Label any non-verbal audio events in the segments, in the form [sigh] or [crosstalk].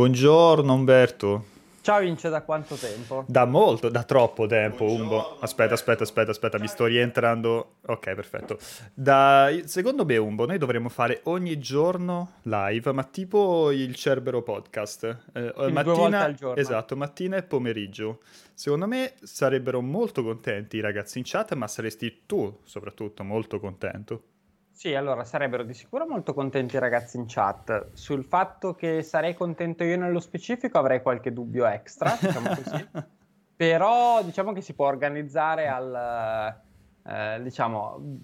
Buongiorno Umberto. Ciao Vince, da quanto tempo? Da molto, da troppo tempo, Umbo. Aspetta, aspetta, aspetta, aspetta, mi sto rientrando. Ok, perfetto. Da... Secondo me, Umbo, noi dovremmo fare ogni giorno live, ma tipo il Cerbero Podcast. Eh, mattina... Due volte al giorno. Esatto, mattina e pomeriggio. Secondo me sarebbero molto contenti i ragazzi in chat, ma saresti tu soprattutto molto contento. Sì, allora sarebbero di sicuro molto contenti i ragazzi in chat. Sul fatto che sarei contento io nello specifico avrei qualche dubbio extra, diciamo così. [laughs] Però diciamo che si può organizzare al, eh, diciamo,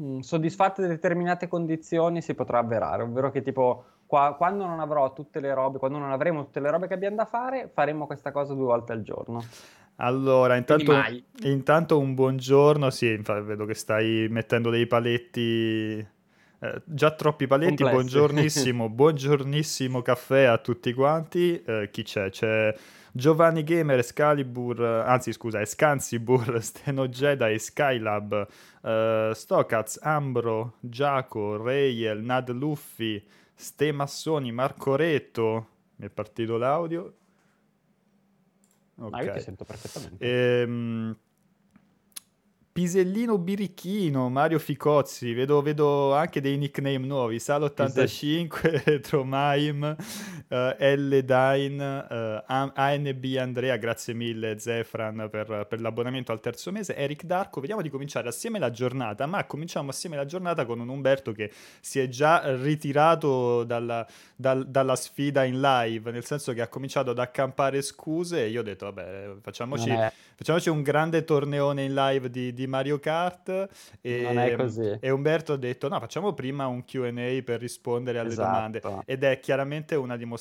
mm, soddisfatte determinate condizioni si potrà avverare, ovvero che tipo qua, quando non avrò tutte le robe, quando non avremo tutte le robe che abbiamo da fare, faremo questa cosa due volte al giorno. Allora, intanto, intanto un buongiorno, sì, vedo che stai mettendo dei paletti, eh, già troppi paletti, Complessi. buongiornissimo, [laughs] buongiornissimo caffè a tutti quanti, eh, chi c'è? C'è Giovanni Gamer, Excalibur, anzi scusa, Escansibur, [laughs] Steno Jedi, Skylab, uh, Stokaz, Ambro, Giaco, Rayel, Nad Luffy, Ste Massoni, Marco Retto, mi è partito l'audio, Ok. Ah, io ti sento perfettamente. Ehm, Pisellino Birichino, Mario Ficozzi, vedo, vedo anche dei nickname nuovi, Sal85, Retromaim, [laughs] uh, L. Dine, uh, ANB Andrea, grazie mille Zefran per, per, l'abbonamento al terzo mese, Eric Darko, vediamo di cominciare assieme la giornata, ma cominciamo assieme la giornata con un Umberto che si è già ritirato dalla, dal, dalla sfida in live, nel senso che ha cominciato ad accampare scuse e io ho detto vabbè facciamoci, facciamoci un grande torneone in live di di Mario Kart e, e Umberto ha detto no facciamo prima un Q&A per rispondere alle esatto. domande ed è chiaramente una dimostrazione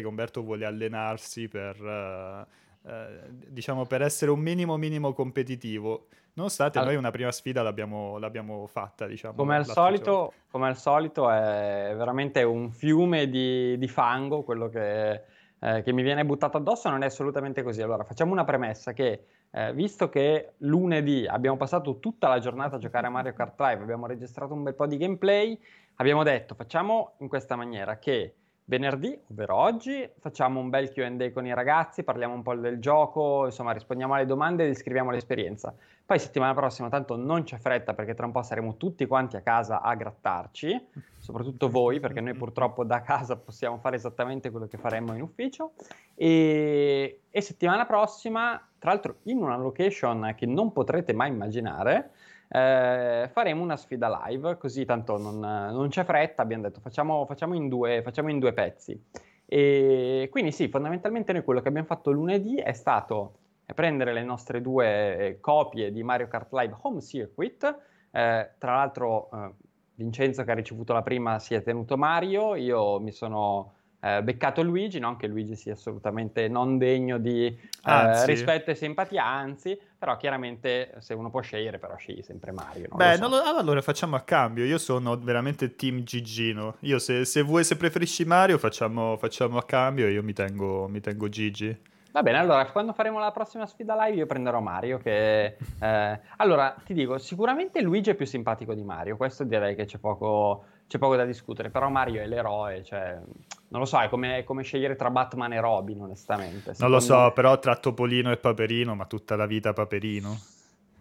che Umberto vuole allenarsi per, uh, uh, diciamo, per essere un minimo minimo competitivo. Nonostante allora, noi una prima sfida l'abbiamo, l'abbiamo fatta diciamo come al, solito, come al solito è veramente un fiume di, di fango quello che, eh, che mi viene buttato addosso non è assolutamente così. Allora facciamo una premessa che eh, visto che lunedì abbiamo passato tutta la giornata a giocare a Mario Kart Live, abbiamo registrato un bel po' di gameplay, abbiamo detto facciamo in questa maniera che venerdì, ovvero oggi, facciamo un bel QA con i ragazzi, parliamo un po' del gioco, insomma rispondiamo alle domande e descriviamo l'esperienza. Poi settimana prossima tanto non c'è fretta perché tra un po' saremo tutti quanti a casa a grattarci, [laughs] soprattutto voi perché noi purtroppo da casa possiamo fare esattamente quello che faremmo in ufficio. E, e settimana prossima, tra l'altro in una location che non potrete mai immaginare, eh, faremo una sfida live, così tanto non, non c'è fretta, abbiamo detto facciamo, facciamo, in due, facciamo in due pezzi. E quindi sì, fondamentalmente noi quello che abbiamo fatto lunedì è stato prendere le nostre due eh, copie di Mario Kart Live Home Circuit, eh, tra l'altro eh, Vincenzo che ha ricevuto la prima si è tenuto Mario, io mi sono eh, beccato Luigi, non che Luigi sia assolutamente non degno di eh, rispetto e simpatia, anzi, però chiaramente se uno può scegliere, però scegli sempre Mario. Beh, so. lo, allora facciamo a cambio, io sono veramente team Gigino, io se, se vuoi, se preferisci Mario facciamo, facciamo a cambio e io mi tengo, mi tengo Gigi. Va bene, allora quando faremo la prossima sfida live io prenderò Mario che... Eh, allora, ti dico, sicuramente Luigi è più simpatico di Mario, questo direi che c'è poco, c'è poco da discutere, però Mario è l'eroe, cioè... Non lo so, è come, è come scegliere tra Batman e Robin, onestamente. Non lo so, me... però tra Topolino e Paperino, ma tutta la vita Paperino.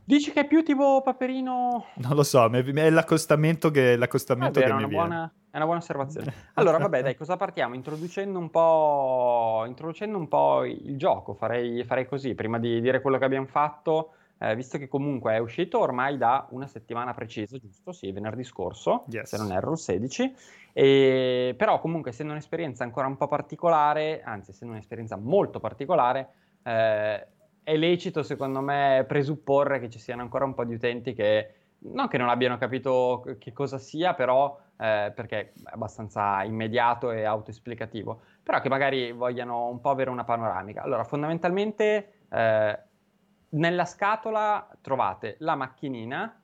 Dici che è più tipo Paperino... Non lo so, è l'accostamento che, l'accostamento vero, che mi buona, viene. È una buona osservazione. Allora, vabbè, dai, cosa partiamo? Introducendo un po', introducendo un po il gioco, farei, farei così, prima di dire quello che abbiamo fatto, eh, visto che comunque è uscito ormai da una settimana precisa, giusto? Sì, venerdì scorso, yes. se non erro, il 16. E, però comunque, essendo un'esperienza ancora un po' particolare, anzi, essendo un'esperienza molto particolare, eh, è lecito secondo me presupporre che ci siano ancora un po' di utenti che non che non abbiano capito che cosa sia, però eh, perché è abbastanza immediato e autoesplicativo, però che magari vogliano un po' avere una panoramica. Allora, fondamentalmente eh, nella scatola trovate la macchinina,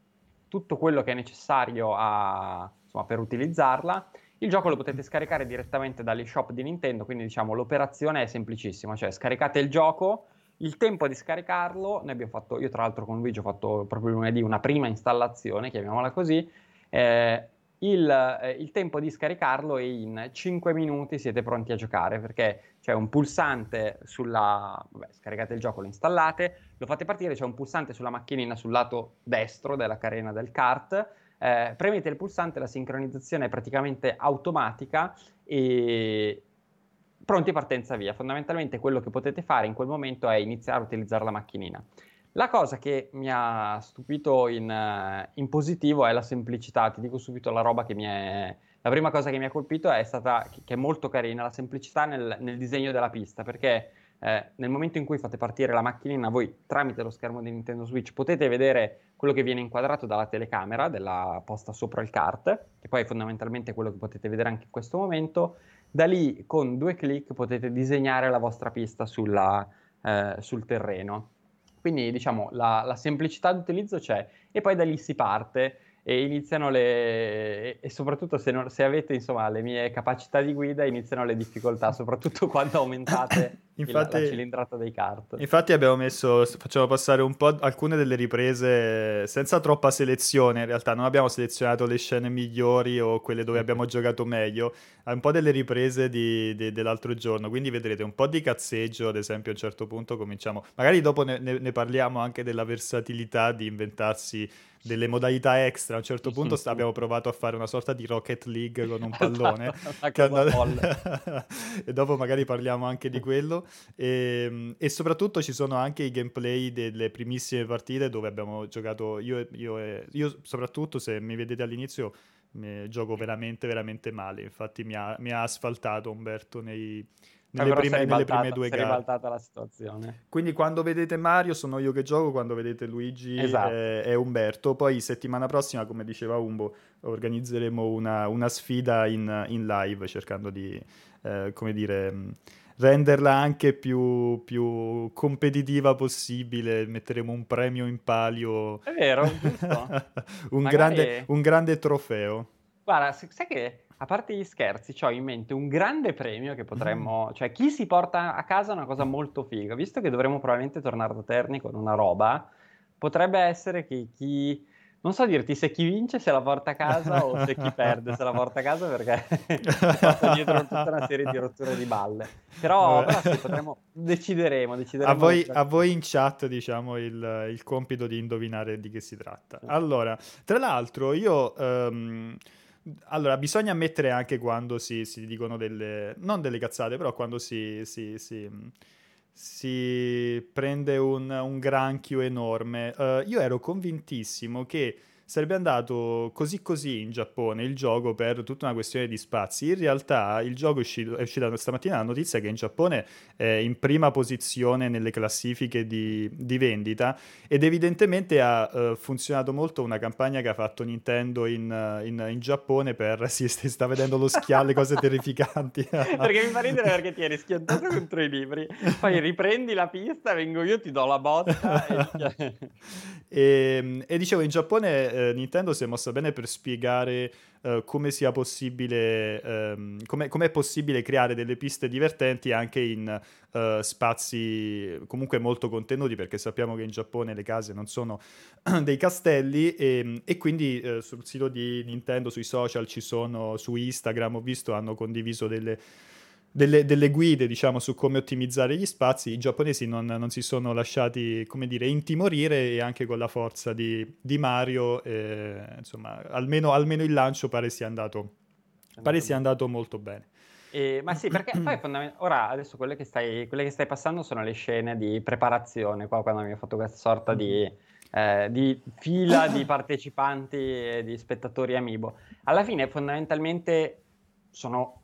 tutto quello che è necessario a, insomma, per utilizzarla. Il gioco lo potete scaricare direttamente dagli shop di Nintendo, quindi diciamo l'operazione è semplicissima, cioè scaricate il gioco, il tempo di scaricarlo, noi abbiamo fatto, io tra l'altro con Luigi ho fatto proprio lunedì una prima installazione, chiamiamola così, eh, il, eh, il, tempo di scaricarlo e in 5 minuti siete pronti a giocare perché c'è un pulsante sulla... Vabbè, scaricate il gioco, lo installate, lo fate partire, c'è un pulsante sulla macchinina sul lato destro della carena del kart, eh, premete il pulsante, la sincronizzazione è praticamente automatica e pronti partenza via. Fondamentalmente quello che potete fare in quel momento è iniziare a utilizzare la macchinina. La cosa che mi ha stupito in, uh, in, positivo è la semplicità, ti dico subito la roba che mi è... La prima cosa che mi ha colpito è stata, che è molto carina, la semplicità nel, nel disegno della pista, perché eh, nel momento in cui fate partire la macchinina, voi tramite lo schermo di Nintendo Switch potete vedere quello che viene inquadrato dalla telecamera della posta sopra il kart, che poi è fondamentalmente quello che potete vedere anche in questo momento. Da lì, con due clic, potete disegnare la vostra pista sulla, eh, sul terreno. Quindi diciamo la, la semplicità d'utilizzo c'è e poi da lì si parte e iniziano le e soprattutto se, non, se, avete insomma le mie capacità di guida iniziano le difficoltà soprattutto quando aumentate [laughs] infatti, la cilindrata dei kart. infatti abbiamo messo facciamo passare un po' alcune delle riprese senza troppa selezione in realtà. Non abbiamo selezionato le scene migliori o quelle dove abbiamo giocato meglio un po' delle riprese di, di, dell'altro giorno. Quindi vedrete un po' di cazzeggio ad esempio a un certo punto cominciamo. Magari dopo ne, ne, ne parliamo anche della versatilità di inventarsi delle modalità extra. A un certo punto st- abbiamo provato a fare una sorta di Rocket League con un [laughs] pallone. Esatto, [laughs] e dopo magari parliamo anche di quello. E, ehm, e, soprattutto ci sono anche i gameplay delle primissime partite dove abbiamo giocato io, io, e, io soprattutto se mi vedete all'inizio gioco veramente veramente male infatti mi ha, mi ha asfaltato Umberto nei, nelle, prime, nelle prime, due gare. È ribaltata la situazione. Quindi quando vedete Mario sono io che gioco, quando vedete Luigi esatto. è, è, Umberto. Poi settimana prossima, come diceva Umbo, organizzeremo una, una sfida in, in, live cercando di, eh, come dire renderla anche più, più, competitiva possibile. Metteremo un premio in palio. È vero, [laughs] un, Magari... grande, un, grande, trofeo. Guarda, sai che a parte gli scherzi, ho in mente un grande premio che potremmo, mm. cioè chi si porta a casa una cosa molto figa, visto che dovremo probabilmente tornare da Terni con una roba, potrebbe essere che chi, non so dirti se chi vince se la porta a casa o se chi perde se la porta a casa perché [laughs] porta dietro tutta una serie di rotture di balle. Però, però sì, potremmo, decideremo, decideremo. A voi, a voi, in chat diciamo il, il, compito di indovinare di che si tratta. Allora, tra l'altro io... Um, allora, bisogna ammettere anche quando si, si, dicono delle... non delle cazzate, però quando si, si, si prende un, un, granchio enorme. Uh, io ero convintissimo che sarebbe andato così così in Giappone il gioco per tutta una questione di spazi. In realtà il gioco è uscito, è uscita stamattina la notizia che in Giappone è in prima posizione nelle classifiche di, di vendita ed evidentemente ha uh, funzionato molto una campagna che ha fatto Nintendo in, uh, in, in Giappone per [laughs] si sta vedendo lo schialle, cose terrificanti. [laughs] perché mi fa ridere perché ti eri schiantato contro i libri, poi riprendi la pista, vengo io, ti do la botta. e... [laughs] e, ehm, e dicevo in Giappone eh, Nintendo si è mossa bene per spiegare eh, come sia possibile, ehm, come è possibile creare delle piste divertenti anche in uh, spazi comunque molto contenuti, perché sappiamo che in Giappone le case non sono [clears throat] dei castelli e, e quindi uh, sul sito di Nintendo, sui social ci sono, su Instagram ho visto, hanno condiviso delle delle, delle, guide, diciamo, su come ottimizzare gli spazi, i giapponesi non, non, si sono lasciati, come dire, intimorire e anche con la forza di, di Mario, eh, insomma, almeno, almeno, il lancio pare sia andato, pare sia andato molto bene. Eh, ma sì, perché [clears throat] poi fondamentalmente, ora adesso quelle che, stai, quelle che stai passando sono le scene di preparazione, qua quando ha fatto questa sorta di, eh, di fila di partecipanti e di spettatori amiibo. Alla fine fondamentalmente sono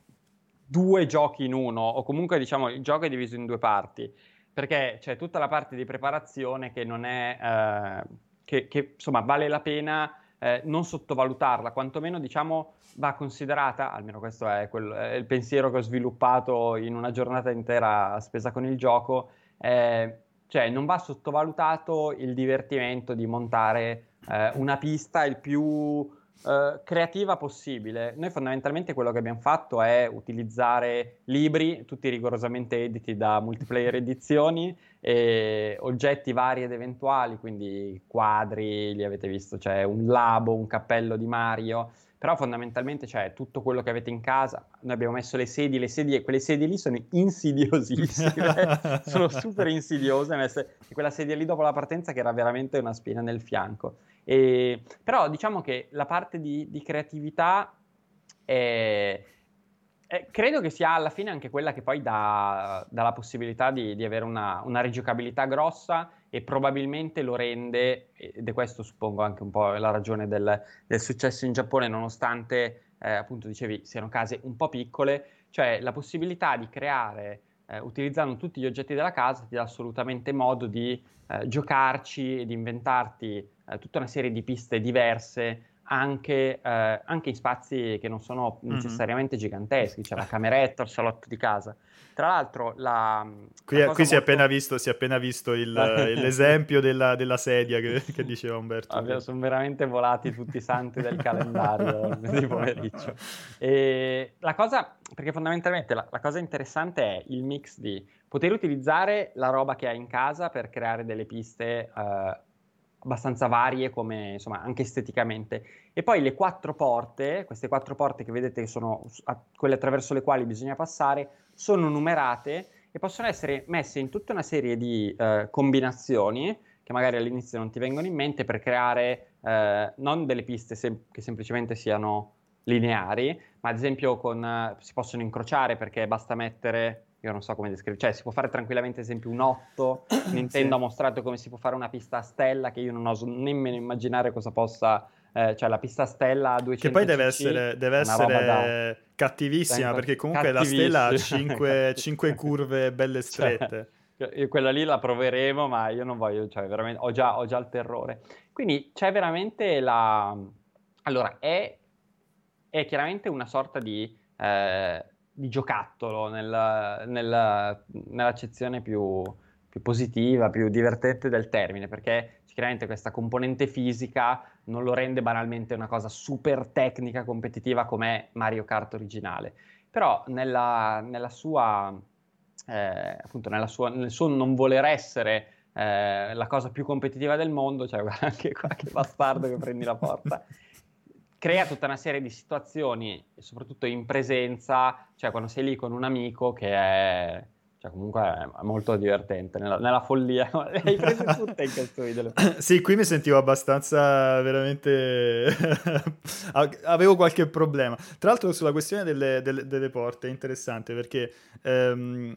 due giochi in uno, o comunque diciamo il gioco è diviso in due parti, perché c'è tutta la parte di preparazione che non è, eh, che, che, insomma vale la pena eh, non sottovalutarla, quantomeno diciamo va considerata, almeno questo è, quel, è, il pensiero che ho sviluppato in una giornata intera spesa con il gioco, eh, cioè non va sottovalutato il divertimento di montare eh, una pista il più Uh, creativa possibile. Noi fondamentalmente quello che abbiamo fatto è utilizzare libri, tutti rigorosamente editi da multiplayer [laughs] edizioni, e oggetti vari ed eventuali, quindi quadri, li avete visto, c'è un labo, un cappello di Mario, però fondamentalmente cioè tutto quello che avete in casa, noi abbiamo messo le sedie, le sedie, quelle sedie lì sono insidiosissime, [laughs] sono super insidiose, messe, quella sedia lì dopo la partenza che era veramente una spina nel fianco. E, però diciamo che la parte di, di creatività è, è, credo che sia alla fine anche quella che poi dà, dà la possibilità di, di avere una, una rigiocabilità grossa e probabilmente lo rende, ed è questo suppongo anche un po' la ragione del, del successo in Giappone, nonostante eh, appunto dicevi siano case un po' piccole, cioè la possibilità di creare eh, utilizzando tutti gli oggetti della casa ti dà assolutamente modo di eh, giocarci e di inventarti eh, tutta una serie di piste diverse anche, eh, anche, in spazi che non sono mhm. necessariamente mm-hmm. giganteschi, c'è la cameretta, il salotto di casa. Tra l'altro, la, qui, la qui molto... si, è appena visto, si è appena visto il, [laughs] l'esempio della, della sedia che, che, diceva Umberto. Vabbè, sono veramente volati tutti i santi del calendario [laughs] di pomeriggio. E la cosa, perché fondamentalmente la, la cosa interessante è il mix di poter utilizzare la roba che hai in casa per creare delle piste. Uh, abbastanza varie come insomma anche esteticamente. E poi le quattro porte queste quattro porte che vedete che sono quelle attraverso le quali bisogna passare sono numerate e possono essere messe in tutta una serie di eh, combinazioni che magari all'inizio non ti vengono in mente per creare eh, non delle piste sem- che semplicemente siano lineari ma ad esempio con, eh, si possono incrociare perché basta mettere io non so come descrivere, cioè si può fare tranquillamente ad esempio un 8, [coughs] Nintendo sì. ha mostrato come si può fare una pista a stella che io non oso nemmeno immaginare cosa possa, eh, cioè la pista a stella a 200 Che poi deve essere, deve essere da... cattivissima perché comunque la stella ha [laughs] 5, 5 curve belle cioè, strette. Cioè, quella lì la proveremo, ma io non voglio, cioè veramente, ho già, ho già il terrore. Quindi c'è veramente la... Allora, è, è chiaramente una sorta di... Eh, di giocattolo nel, nel, nell'accezione più, più, positiva, più divertente del termine, perché sicuramente questa componente fisica non lo rende banalmente una cosa super tecnica, competitiva come Mario Kart originale. Però nella, nella sua, eh, appunto nella sua, nel suo non voler essere eh, la cosa più competitiva del mondo, cioè [laughs] anche qualche bastardo che prendi la porta, [laughs] crea tutta una serie di situazioni, soprattutto in presenza, cioè quando sei lì con un amico che è cioè comunque è molto divertente nella, nella follia [laughs] hai prese tutte in questo video. [laughs] Sì qui mi sentivo abbastanza veramente [laughs] avevo qualche problema. Tra l'altro sulla questione delle, delle, delle porte è interessante perché um,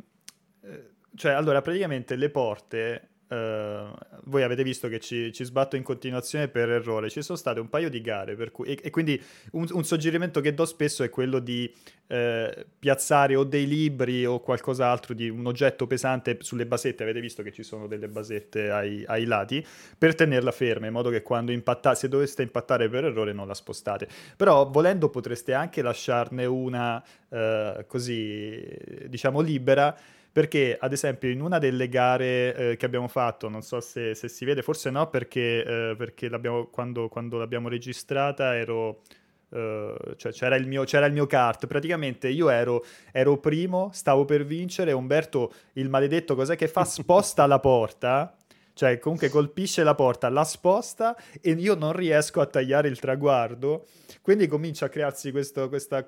cioè allora praticamente le porte Uh, voi avete visto che ci, ci, sbatto in continuazione per errore. Ci sono state un paio di gare cui, e, e, quindi un, un, suggerimento che do spesso è quello di eh, piazzare o dei libri o qualcos'altro di un oggetto pesante sulle basette. Avete visto che ci sono delle basette ai, ai lati per tenerla ferma in modo che quando impattate, se doveste impattare per errore, non la spostate. Però volendo potreste anche lasciarne una uh, così diciamo libera perché ad esempio in una delle gare eh, che abbiamo fatto, non so se, se, si vede, forse no perché, eh, perché quando, quando, l'abbiamo registrata ero... Uh, cioè c'era il, mio, c'era il mio kart, praticamente io ero, ero primo, stavo per vincere, Umberto il maledetto cos'è che fa? Sposta la porta, cioè comunque colpisce la porta, la sposta e io non riesco a tagliare il traguardo, quindi comincia a crearsi questo, questa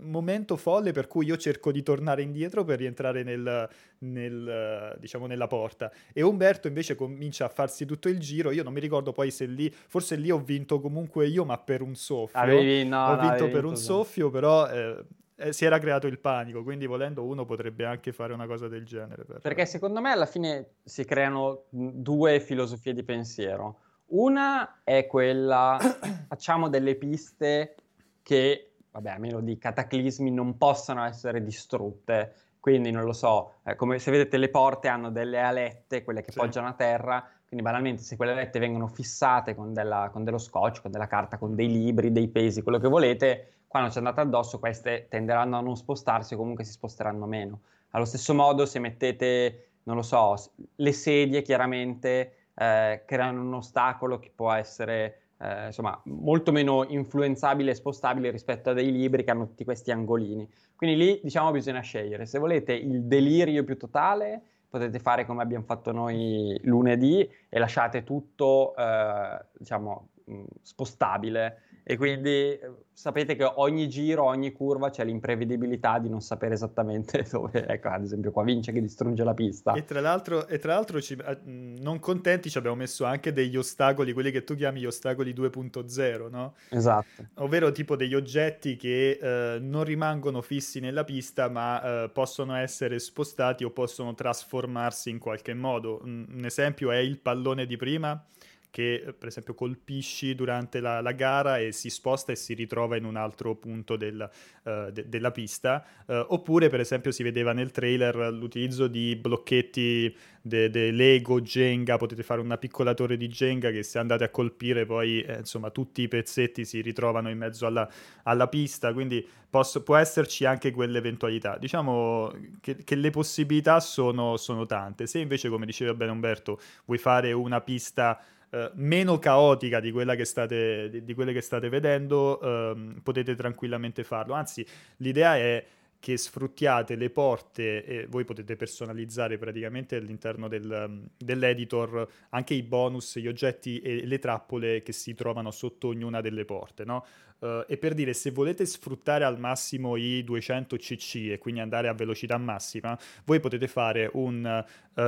momento folle per cui io cerco di tornare indietro per rientrare nel, nel, diciamo, nella porta. E Umberto invece comincia a farsi tutto il giro. Io non mi ricordo poi se lì forse lì ho vinto comunque io ma per un soffio. Avevi, no, ho vinto per un soffio però eh, eh, si era creato il panico. Quindi volendo uno potrebbe anche fare una cosa del genere per... perché secondo me alla fine si creano due filosofie di pensiero. Una è quella [coughs] facciamo delle piste che vabbè, a meno di cataclismi, non possano essere distrutte. Quindi non lo so, eh, come se vedete le porte hanno delle alette, quelle che sì. poggiano a terra, quindi banalmente se quelle alette vengono fissate con, della, con, dello scotch, con della carta, con dei libri, dei pesi, quello che volete, quando ci andate addosso queste tenderanno a non spostarsi o comunque si sposteranno meno. Allo stesso modo se mettete, non lo so, le sedie chiaramente eh, creano un ostacolo che può essere eh, insomma, molto meno influenzabile e spostabile rispetto a dei libri che hanno tutti questi angolini. Quindi lì, diciamo, bisogna scegliere. Se volete il delirio più totale, potete fare come abbiamo fatto noi lunedì e lasciate tutto, eh, diciamo, spostabile. E quindi eh, sapete che ogni giro, ogni curva c'è l'imprevedibilità di non sapere esattamente [laughs] dove, ecco, ad esempio qua vince che distrugge la pista. E tra l'altro, e tra l'altro ci, eh, non contenti ci abbiamo messo anche degli ostacoli, quelli che tu chiami gli ostacoli 2.0, no? Esatto. Ovvero tipo degli oggetti che eh, non rimangono fissi nella pista ma eh, possono essere spostati o possono trasformarsi in qualche modo. Un esempio è il pallone di prima che per esempio colpisci durante la, la, gara e si sposta e si ritrova in un altro punto del, uh, de, della pista, uh, oppure per esempio si vedeva nel trailer l'utilizzo di blocchetti de, de Lego, Jenga, potete fare una piccola torre di Jenga che se andate a colpire poi eh, insomma tutti i pezzetti si ritrovano in mezzo alla, alla pista, quindi posso, può esserci anche quell'eventualità. Diciamo che, che le possibilità sono, sono tante, se invece come diceva bene Umberto vuoi fare una pista eh, meno caotica di, che state, di, di quelle che state vedendo, ehm, potete tranquillamente farlo. Anzi, l'idea è che sfruttiate le porte e voi potete personalizzare praticamente all'interno del, dell'editor anche i bonus, gli oggetti e le trappole che si trovano sotto ognuna delle porte, no? Uh, e per dire, se volete sfruttare al massimo i 200 cc e quindi andare a velocità massima, voi potete fare un, uh,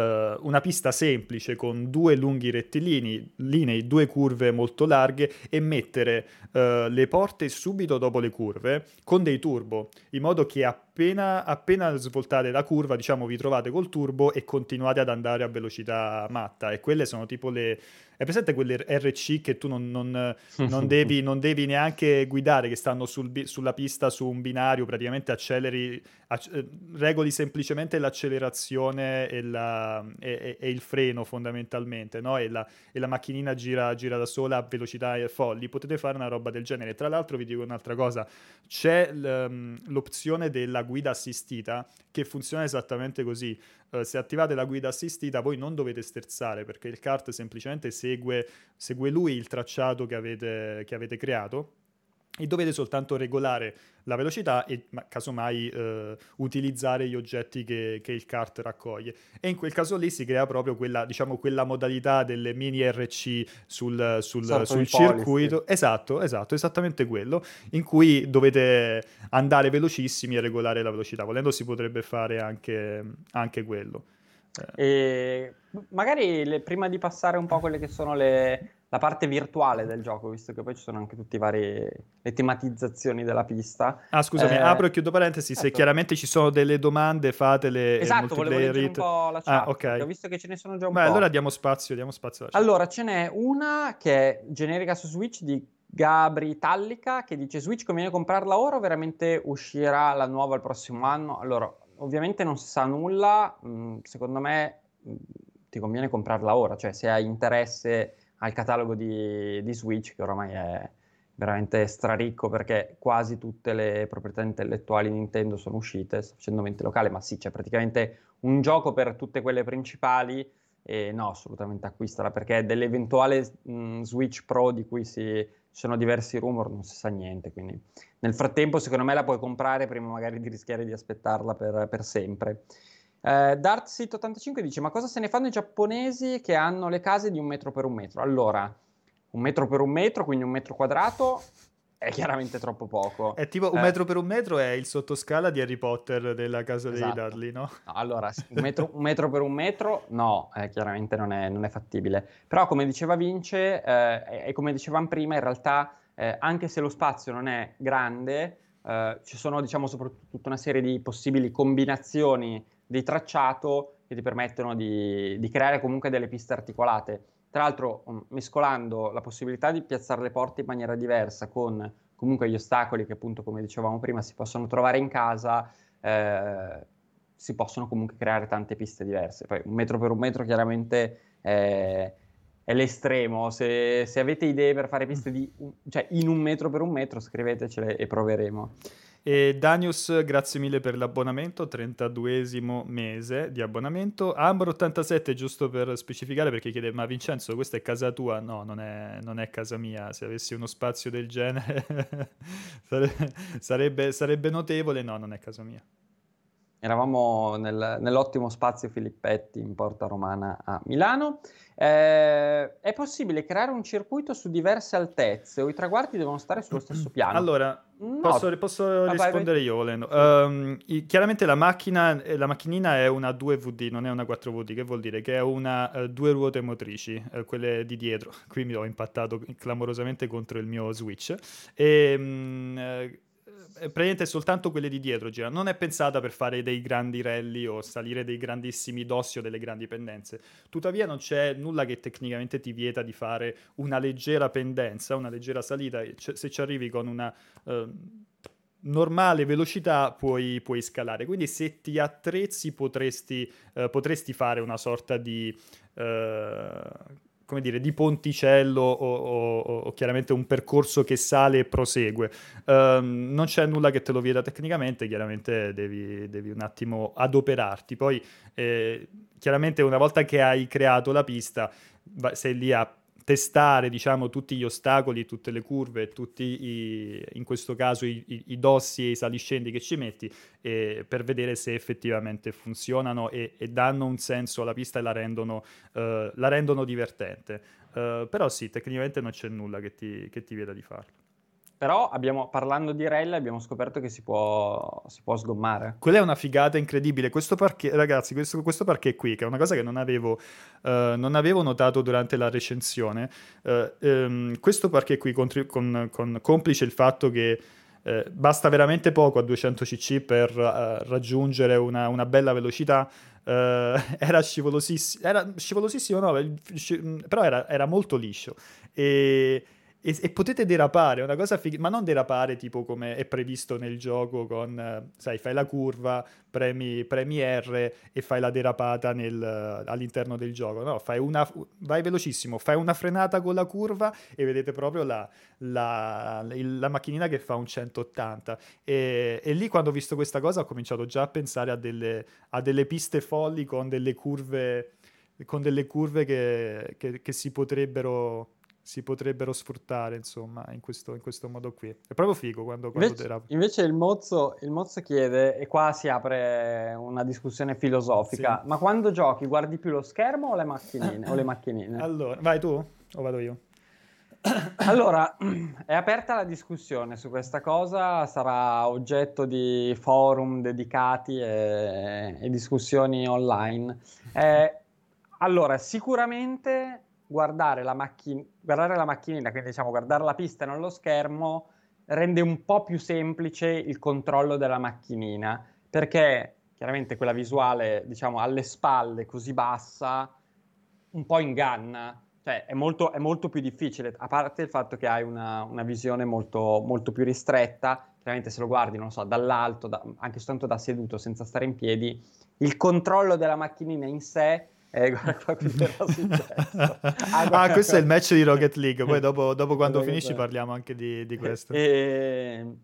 una pista semplice con due lunghi rettilini, linei, due curve molto larghe e mettere uh, le porte subito dopo le curve con dei turbo, in modo che appena, appena svoltate la curva, diciamo, vi trovate col turbo e continuate ad andare a velocità matta. E quelle sono tipo le è presente quelle RC che tu non, non, [laughs] non, devi, non devi, neanche guidare, che stanno sul, sulla pista su un binario, praticamente acceleri, acc- eh, regoli semplicemente l'accelerazione e, la, e, e il freno fondamentalmente, no? e, la, e, la, macchinina gira, gira, da sola a velocità folli. Potete fare una roba del genere. Tra l'altro vi dico un'altra cosa, c'è l'opzione della guida assistita che funziona esattamente così. Uh, se attivate la guida assistita voi non dovete sterzare perché il kart semplicemente segue, segue lui il tracciato che avete, che avete creato e dovete soltanto regolare la velocità e casomai eh, utilizzare gli oggetti che, che, il kart raccoglie. E in quel caso lì si crea proprio quella, diciamo, quella modalità delle mini RC sul, sul, sul circuito. Policy. Esatto, esatto, esattamente quello, in cui dovete andare velocissimi e regolare la velocità. Volendo si potrebbe fare anche, anche quello. E magari le, prima di passare un po' a quelle che sono le, la parte virtuale del gioco, visto che poi ci sono anche tutte le tematizzazioni della pista. Ah, scusami, eh, apro e chiudo parentesi. Certo. Se chiaramente ci sono delle domande, fatele. Esatto, volevo leggere un po' la ah, chat, ah, okay. ho visto che ce ne sono già un Beh, po'. allora diamo spazio, diamo spazio Allora, ce n'è una che è generica su Switch di Gabri Tallica che dice Switch conviene comprarla ora o veramente uscirà la nuova il prossimo anno? Allora, ovviamente non si sa nulla, mm, secondo me mm, ti conviene comprarla ora, cioè se hai interesse al catalogo di, di Switch, che oramai è veramente straricco perché quasi tutte le proprietà intellettuali Nintendo sono uscite, sto facendo mente locale, ma sì, c'è praticamente un gioco per tutte quelle principali e no, assolutamente acquistala perché dell'eventuale mh, Switch Pro di cui si, ci sono diversi rumor, non si sa niente, quindi nel frattempo secondo me la puoi comprare prima magari di rischiare di aspettarla per, per sempre. Eh, Dartsit85 dice, ma cosa se ne fanno i giapponesi che hanno le case di un metro per un metro? Allora, un metro per un metro, quindi un metro quadrato, è chiaramente troppo poco. È tipo un eh, metro per un metro è il sottoscala di Harry Potter della casa esatto. dei Dudley, no? no allora, un metro, un metro, per un metro, no, eh, chiaramente non è, non è, fattibile. Però, come diceva Vince, eh, e come dicevamo prima, in realtà, eh, anche se lo spazio non è grande, eh, ci sono, diciamo, soprattutto tutta una serie di possibili combinazioni di tracciato che ti permettono di, di creare comunque delle piste articolate. Tra l'altro, um, mescolando la possibilità di piazzare le porte in maniera diversa con comunque gli ostacoli che appunto, come dicevamo prima, si possono trovare in casa, eh, si possono comunque creare tante piste diverse. Poi un metro per un metro chiaramente è, è l'estremo. Se, se, avete idee per fare piste di, cioè in un metro per un metro, scrivetecele e proveremo. E Danius, grazie mille per l'abbonamento, 32esimo mese di abbonamento. Ambro87, giusto per specificare, perché chiede, ma Vincenzo, questa è casa tua? No, non è, non è casa mia. Se avessi uno spazio del genere [laughs] sarebbe, sarebbe notevole. No, non è casa mia. Eravamo nel, nell'ottimo spazio Filippetti in Porta Romana a Milano. Eh, è possibile creare un circuito su diverse altezze o i traguardi devono stare sullo stesso [clears throat] piano? Allora, no. posso, posso rispondere io volendo. Um, chiaramente la macchina, eh, la macchinina è una 2VD, non è una 4VD, che vuol dire che è una uh, due ruote motrici, uh, quelle di dietro. [laughs] Qui mi ho impattato clamorosamente contro il mio Switch. E, um, praticamente soltanto quelle di dietro girano. Non è pensata per fare dei grandi rally o salire dei grandissimi dossi o delle grandi pendenze. Tuttavia non c'è nulla che tecnicamente ti vieta di fare una leggera pendenza, una leggera salita. Se ci arrivi con una... Uh, normale velocità puoi, puoi, scalare. Quindi se ti attrezzi potresti, uh, potresti fare una sorta di... Uh, come dire, di ponticello o, o, o, chiaramente un percorso che sale e prosegue. Um, non c'è nulla che te lo vieta tecnicamente, chiaramente devi, devi un attimo adoperarti. Poi, eh, chiaramente, una volta che hai creato la pista, sei lì a testare diciamo, tutti gli ostacoli, tutte le curve, tutti i, in questo caso i, i, i, dossi e i saliscendi che ci metti eh, per vedere se effettivamente funzionano e, e, danno un senso alla pista e la rendono, eh, la rendono divertente. Uh, però sì, tecnicamente non c'è nulla che ti, che ti vieta di farlo. Però abbiamo, parlando di rally abbiamo scoperto che si può, si può sgommare. Quella è una figata incredibile. Questo parquet, ragazzi, questo, questo parquet qui, che è una cosa che non avevo, uh, non avevo notato durante la recensione, uh, um, questo parquet qui, con, con, con, complice il fatto che uh, basta veramente poco a 200 cc per raggiungere una, una, bella velocità, era scivolosissimo, era scivolosissimo no, però era, era molto liscio. E e, e, potete derapare, una cosa fig- ma non derapare tipo come è previsto nel gioco con, eh, sai, fai la curva, premi, premi R e fai la derapata nel, all'interno del gioco, no, fai una, vai velocissimo, fai una frenata con la curva e vedete proprio la, la, la macchinina che fa un 180 e, e, lì quando ho visto questa cosa ho cominciato già a pensare a delle, a delle piste folli con delle curve, con delle curve che, che, che si potrebbero si potrebbero sfruttare, insomma, in questo, in questo modo qui. È proprio figo quando, quando invece, era... invece il, mozzo, il mozzo chiede, e qua si apre una discussione filosofica, sì. ma quando giochi guardi più lo schermo o le macchinine? o le macchinine? [laughs] Allora, vai tu o vado io? [coughs] Allora, [clears throat] è aperta la discussione su questa cosa, sarà oggetto di forum dedicati e, e discussioni online. Eh, allora, sicuramente guardare la, macchina, guardare la macchinina, quindi diciamo guardare la pista e non lo schermo, rende un po' più semplice il controllo della macchinina, perché chiaramente quella visuale, diciamo, alle spalle così bassa, un po' inganna, cioè è molto, è molto più difficile, a parte il fatto che hai una, una visione molto, molto, più ristretta, chiaramente se lo guardi, non so, dall'alto, da, anche soltanto da seduto, senza stare in piedi, il controllo della macchinina in sé [laughs] eh, guarda cosa era successo. Ah, ah questo è il match di Rocket League. Poi dopo, dopo quando finisci parliamo anche di, di questo. E, ehm,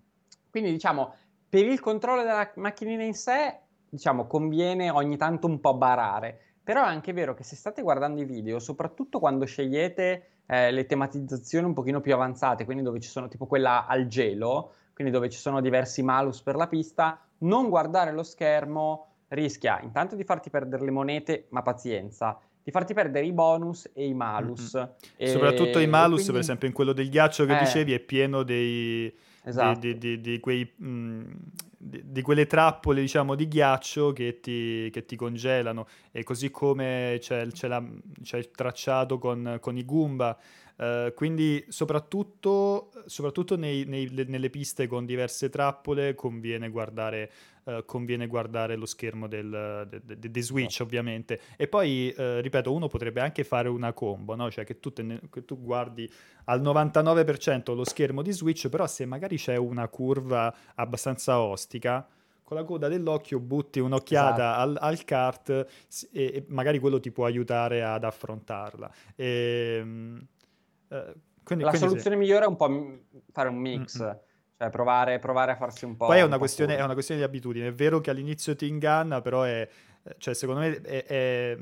quindi diciamo, per il controllo della macchinina in sé, diciamo, conviene ogni tanto un po' barare. Però è anche vero che se state guardando i video, soprattutto quando scegliete eh, le tematizzazioni un pochino più avanzate, quindi dove ci sono tipo quella al gelo, quindi dove ci sono diversi malus per la pista, non guardare lo schermo rischia intanto di farti perdere le monete, ma pazienza, di farti perdere i bonus e i malus. Mm-hmm. E... Soprattutto i malus, quindi... per esempio in quello del ghiaccio che eh. dicevi, è pieno dei... Esatto. Di, di, di, quei, mh, mm, di, quelle trappole diciamo di ghiaccio che ti, che ti congelano e così come c'è, c'è, la, c'è il tracciato con, con i Goomba Uh, quindi soprattutto, soprattutto nei, nei, nelle piste con diverse trappole conviene guardare, uh, conviene guardare lo schermo del, de, de, de Switch oh. ovviamente. E poi, uh, ripeto, uno potrebbe anche fare una combo, no? cioè che tu, ne, che tu, guardi al 99% lo schermo di Switch, però se magari c'è una curva abbastanza ostica, con la coda dell'occhio butti un'occhiata esatto. al, al, kart e, e, magari quello ti può aiutare ad affrontarla. E, ehm, eh, quindi, la quindi soluzione sì. migliore è un po' fare un mix. Mm-hmm. Cioè provare, provare, a farsi un po'. Poi è una, questione, è una, questione, di abitudine. È vero che all'inizio ti inganna, però è. Cioè, secondo me è, è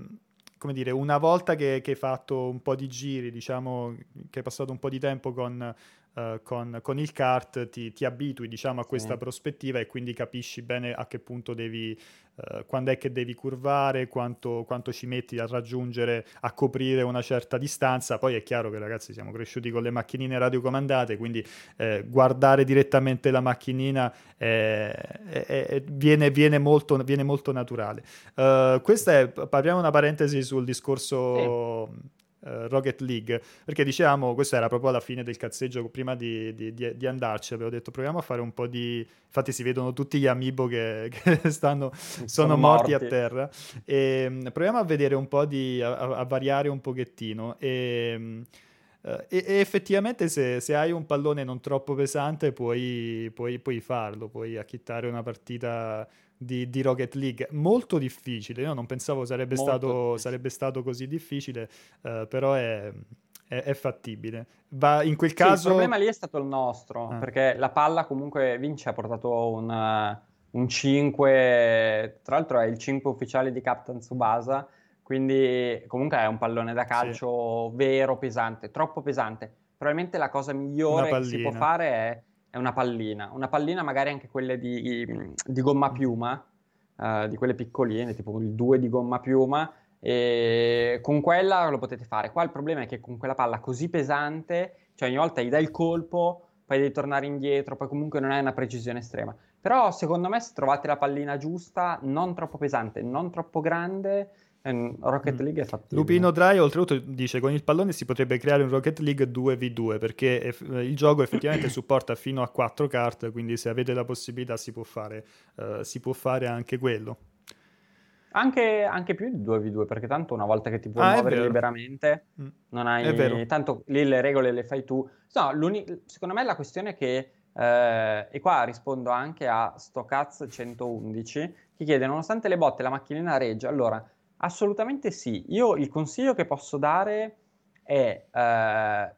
come dire, una volta che, che, hai fatto un po' di giri, diciamo che hai passato un po' di tempo con, uh, con, con, il kart ti, ti abitui diciamo, a questa sì. prospettiva e quindi capisci bene a che punto devi, uh, quando è che devi curvare, quanto, quanto, ci metti a raggiungere, a coprire una certa distanza. Poi è chiaro che ragazzi siamo cresciuti con le macchinine radiocomandate, quindi eh, guardare direttamente la macchinina è, è, viene, viene, molto, viene, molto, naturale. Uh, questa è, apriamo una parentesi sul discorso... Sì uh, Rocket League, perché dicevamo, questo era proprio alla fine del cazzeggio, prima di, di, di, di, andarci, avevo detto proviamo a fare un po' di... Infatti si vedono tutti gli amiibo che, [laughs] che stanno, sono, sono morti, morti, a terra, e um, proviamo a vedere un po' di... a, a variare un pochettino. E... Um, Uh, e, e, effettivamente se, se, hai un pallone non troppo pesante puoi, puoi, puoi farlo, puoi acchittare una partita di, di, Rocket League. Molto difficile, io non pensavo sarebbe, stato, sarebbe stato, così difficile, uh, però è, è, è, fattibile. Va, in quel caso... Sì, il problema lì è stato il nostro, ah. perché la palla comunque Vince ha portato un, un 5, tra l'altro è il 5 ufficiale di Captain Tsubasa, quindi comunque è un pallone da calcio sì. vero, pesante, troppo pesante. Probabilmente la cosa migliore che si può fare è è una pallina, una pallina magari anche quelle di, di gomma piuma, uh, di quelle piccoline, tipo il 2 di gomma piuma, e con quella lo potete fare. Qua il problema è che con quella palla così pesante, cioè ogni volta gli dai il colpo, poi devi tornare indietro, poi comunque non hai una precisione estrema. Però secondo me se trovate la pallina giusta, non troppo pesante, non troppo grande, Rocket mm. League è fatto. Lupino Dry oltretutto dice con il pallone si potrebbe creare un Rocket League 2v2 perché eff- il gioco effettivamente [coughs] supporta fino a 4 carte quindi se avete la possibilità si può fare, uh, si può fare anche quello anche, anche, più di 2v2 perché tanto una volta che ti puoi ah, muovere liberamente mm. non hai tanto lì le regole le fai tu no, secondo me la questione è che eh, e qua rispondo anche a Stocaz 111 che chiede nonostante le botte la macchinina regge allora Assolutamente sì. Io il consiglio che posso dare è eh,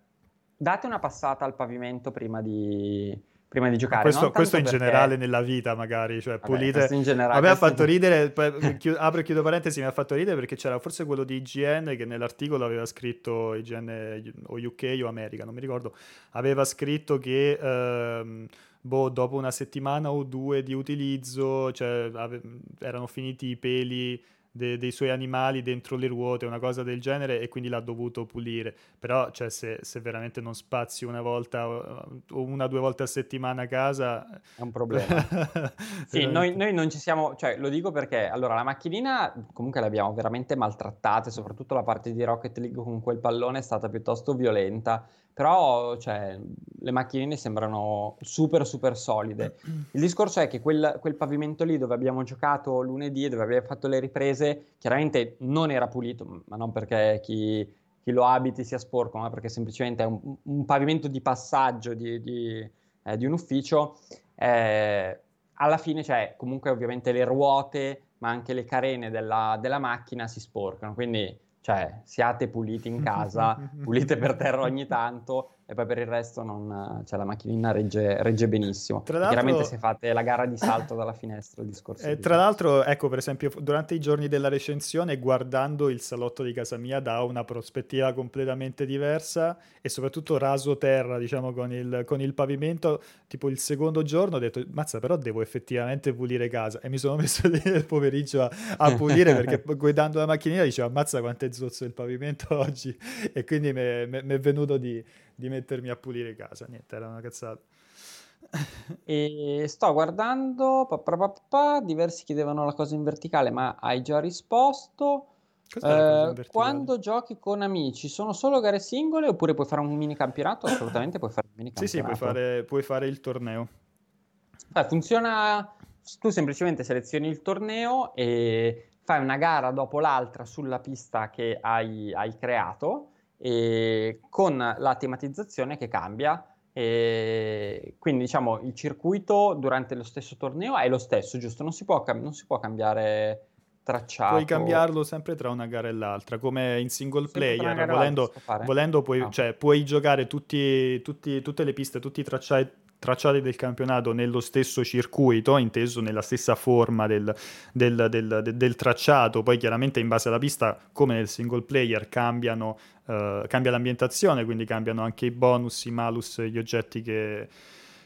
date una passata al pavimento prima di, prima di giocare. questo, questo in perché... generale nella vita, magari, cioè pulite. Vabbè, in generale, a me ha fatto ridere, chiud- apro e chiudo parentesi, mi ha fatto ridere perché c'era forse quello di IGN che nell'articolo aveva scritto IGN o UK o America, non mi ricordo, aveva scritto che ehm, boh, dopo una settimana o due di utilizzo, cioè, ave- erano finiti i peli de- dei suoi animali dentro le ruote, una cosa del genere, e quindi l'ha dovuto pulire. Però, cioè, se, se veramente non spazi una volta o una o due volte a settimana a casa... È un problema. [laughs] sì, noi, noi, non ci siamo... Cioè, lo dico perché, allora, la macchinina comunque l'abbiamo veramente maltrattata, soprattutto la parte di Rocket League con quel pallone è stata piuttosto violenta però cioè, le macchinine sembrano super super solide. [clears throat] Il discorso è che quel, quel, pavimento lì dove abbiamo giocato lunedì, dove abbiamo fatto le riprese, chiaramente non era pulito, ma non perché chi, chi lo abiti sia sporco, ma perché semplicemente è un, un pavimento di passaggio di, di, eh, di un ufficio. Eh, alla fine, cioè, comunque ovviamente le ruote, ma anche le carene della, della macchina si sporcano, quindi cioè, siate puliti in [laughs] casa, pulite per terra ogni tanto e poi per il resto non, cioè, la macchinina regge, regge benissimo. Chiaramente se fate la gara di salto [coughs] dalla finestra il discorso. Eh, tra l'altro, ecco, per esempio, durante i giorni della recensione, guardando il salotto di casa mia da una prospettiva completamente diversa e soprattutto raso terra, diciamo, con il, con il pavimento, tipo il secondo giorno ho detto, mazza, però devo effettivamente pulire casa. E mi sono messo [laughs] lì nel pomeriggio a, a pulire perché [laughs] guidando la macchinina dicevo, ammazza quanto è zozzo il pavimento [laughs] oggi. E quindi mi è venuto di di mettermi a pulire casa. Niente, era una cazzata. e sto guardando, pa, pa, pa, diversi chiedevano la cosa in verticale, ma hai già risposto. Eh, quando giochi con amici sono solo gare singole oppure puoi fare un mini campionato? Assolutamente puoi fare un mini campionato. Sì, sì, puoi fare, puoi fare il torneo. Eh, funziona, tu semplicemente selezioni il torneo e fai una gara dopo l'altra sulla pista che hai, hai creato e con la tematizzazione che cambia. E quindi diciamo il circuito durante lo stesso torneo è lo stesso, giusto? Non si può, non si può cambiare tracciato. Puoi cambiarlo sempre tra una gara e l'altra, come in single player. Volendo, volendo puoi, ah. cioè, puoi, giocare tutti, tutti, tutte le piste, tutti i tracciati tracciati del campionato nello stesso circuito, inteso nella stessa forma del, del, del, del, tracciato, poi chiaramente in base alla pista, come nel single player, cambiano, uh, cambia l'ambientazione, quindi cambiano anche i bonus, i malus, gli oggetti che,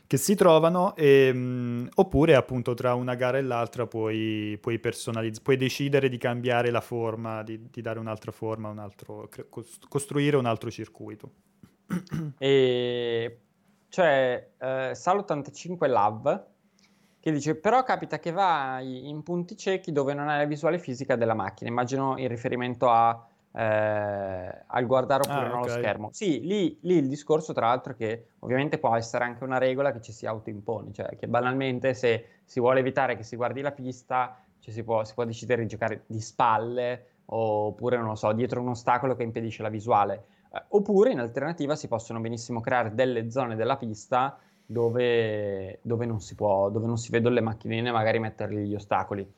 che si trovano, e, mh, oppure appunto tra una gara e l'altra puoi, puoi, personalizz- puoi decidere di cambiare la forma, di, di dare un'altra forma, un altro, costruire un altro circuito. E cioè eh, Sal85 Love che dice però capita che vai in punti ciechi dove non hai la visuale fisica della macchina, immagino in riferimento a, eh, al guardare oppure ah, no okay. lo schermo. Sì, lì, lì, il discorso tra l'altro è che ovviamente può essere anche una regola che ci si autoimpone, cioè che banalmente se si vuole evitare che si guardi la pista cioè si, può, si può decidere di giocare di spalle oppure non lo so, dietro un ostacolo che impedisce la visuale eh, oppure in alternativa si possono benissimo creare delle zone della pista dove, dove, non, si può, dove non si vedono le macchinine, magari mettergli gli ostacoli.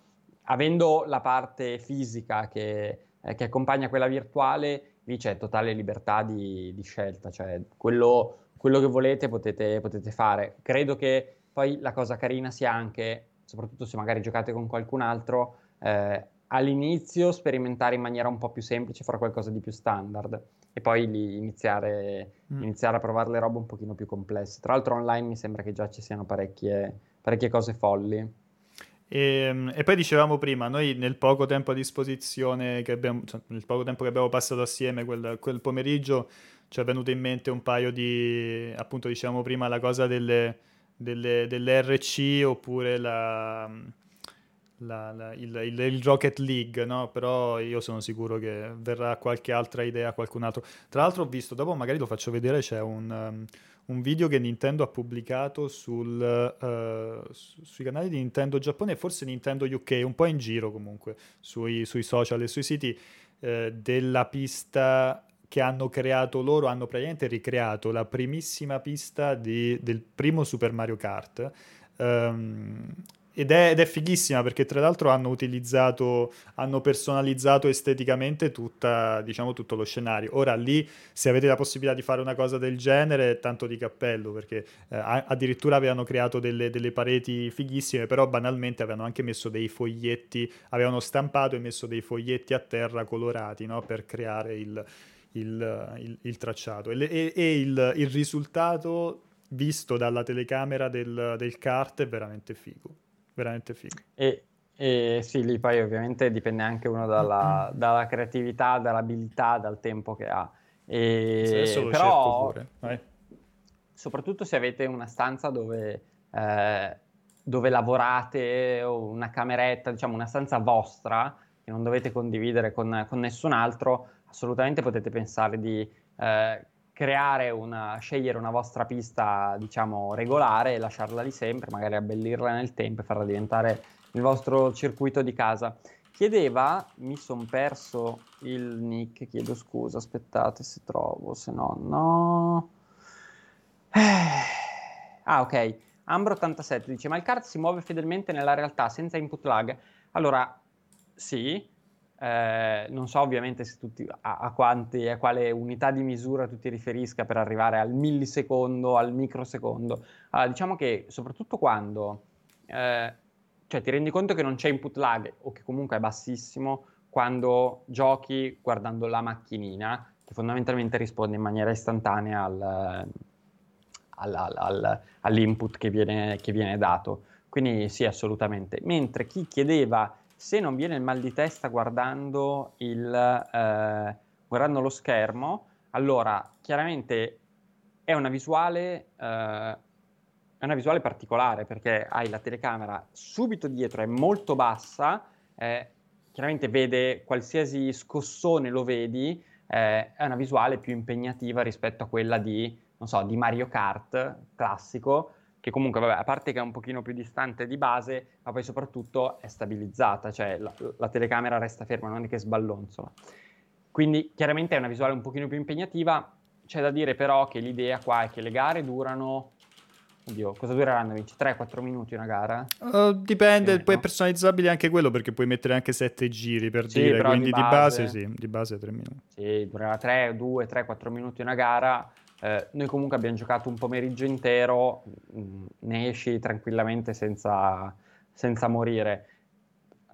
Avendo la parte fisica che, eh, che accompagna quella virtuale, lì c'è totale libertà di, di scelta, cioè quello, quello che volete potete, potete, fare. Credo che poi la cosa carina sia anche, soprattutto se magari giocate con qualcun altro, eh, all'inizio sperimentare in maniera un po' più semplice, fare qualcosa di più standard e poi lì iniziare, mm. iniziare, a provare le robe un pochino più complesse. Tra l'altro online mi sembra che già ci siano parecchie, parecchie cose folli. E, ehm, e, poi dicevamo prima, noi nel poco tempo a disposizione che abbiamo, cioè, nel poco tempo che abbiamo passato assieme quel, quel pomeriggio, ci è venuto in mente un paio di, appunto dicevamo prima, la cosa delle, delle, delle RC oppure la la, la, il, il, il, Rocket League, no? però io sono sicuro che verrà qualche altra idea, qualcun altro. Tra l'altro ho visto, dopo magari lo faccio vedere, c'è un, um, un video che Nintendo ha pubblicato sul, uh, su, sui canali di Nintendo Giappone e forse Nintendo UK, un po' in giro comunque, sui, sui social e sui siti, uh, della pista che hanno creato loro, hanno praticamente ricreato la primissima pista di, del primo Super Mario Kart. Um, ed è, ed è, fighissima perché tra l'altro hanno utilizzato, hanno personalizzato esteticamente tutta, diciamo, tutto lo scenario. Ora lì, se avete la possibilità di fare una cosa del genere, tanto di cappello, perché eh, addirittura avevano creato delle, delle, pareti fighissime, però banalmente avevano anche messo dei foglietti, avevano stampato e messo dei foglietti a terra colorati no? per creare il, il, il, il tracciato. E, e, il, risultato visto dalla telecamera del, del kart è veramente figo veramente figo. E, e sì, lì poi ovviamente dipende anche uno dalla, [clears throat] dalla creatività, dall'abilità, dal tempo che ha. E, sì, però, soprattutto se avete una stanza dove, eh, dove lavorate o una cameretta, diciamo una stanza vostra, che non dovete condividere con, con nessun altro, assolutamente potete pensare di eh, creare una, scegliere una vostra pista, diciamo, regolare e lasciarla lì sempre, magari abbellirla nel tempo e farla diventare il vostro circuito di casa. Chiedeva, mi sono perso il nick, chiedo scusa, aspettate se trovo, se no, no. Eh. Ah, ok. Ambro87 dice, ma il kart si muove fedelmente nella realtà senza input lag? Allora, sì, eh, non so ovviamente tutti, a, a, quanti, a quale unità di misura tu ti riferisca per arrivare al millisecondo, al microsecondo. Allora, diciamo che soprattutto quando eh, cioè, ti rendi conto che non c'è input lag o che comunque è bassissimo quando giochi guardando la macchinina che fondamentalmente risponde in maniera istantanea al, al, al, all'input che viene, che viene dato. Quindi sì, assolutamente. Mentre chi chiedeva se non viene il mal di testa guardando, il, eh, guardando lo schermo, allora chiaramente è una visuale, eh, è una visuale particolare perché hai la telecamera subito dietro, è molto bassa, eh, chiaramente vede qualsiasi scossone lo vedi, eh, è una visuale più impegnativa rispetto a quella di, so, di Mario Kart classico, che comunque, vabbè, a parte che è un pochino più distante di base, ma poi soprattutto è stabilizzata, cioè la, la telecamera resta ferma, non è che sballonzola. Quindi chiaramente è una visuale un pochino più impegnativa, c'è da dire però che l'idea qua è che le gare durano Oddio, cosa dureranno? 3-4 minuti una gara? Uh, dipende, eh, poi no? è personalizzabile anche quello perché puoi mettere anche 7 giri per sì, dire, quindi di base, di base, sì, di base 3 minuti. Sì, durerà 3, 2, 3, 4 minuti una gara eh, noi comunque abbiamo giocato un pomeriggio intero, mh, mm, ne esci tranquillamente senza, senza morire.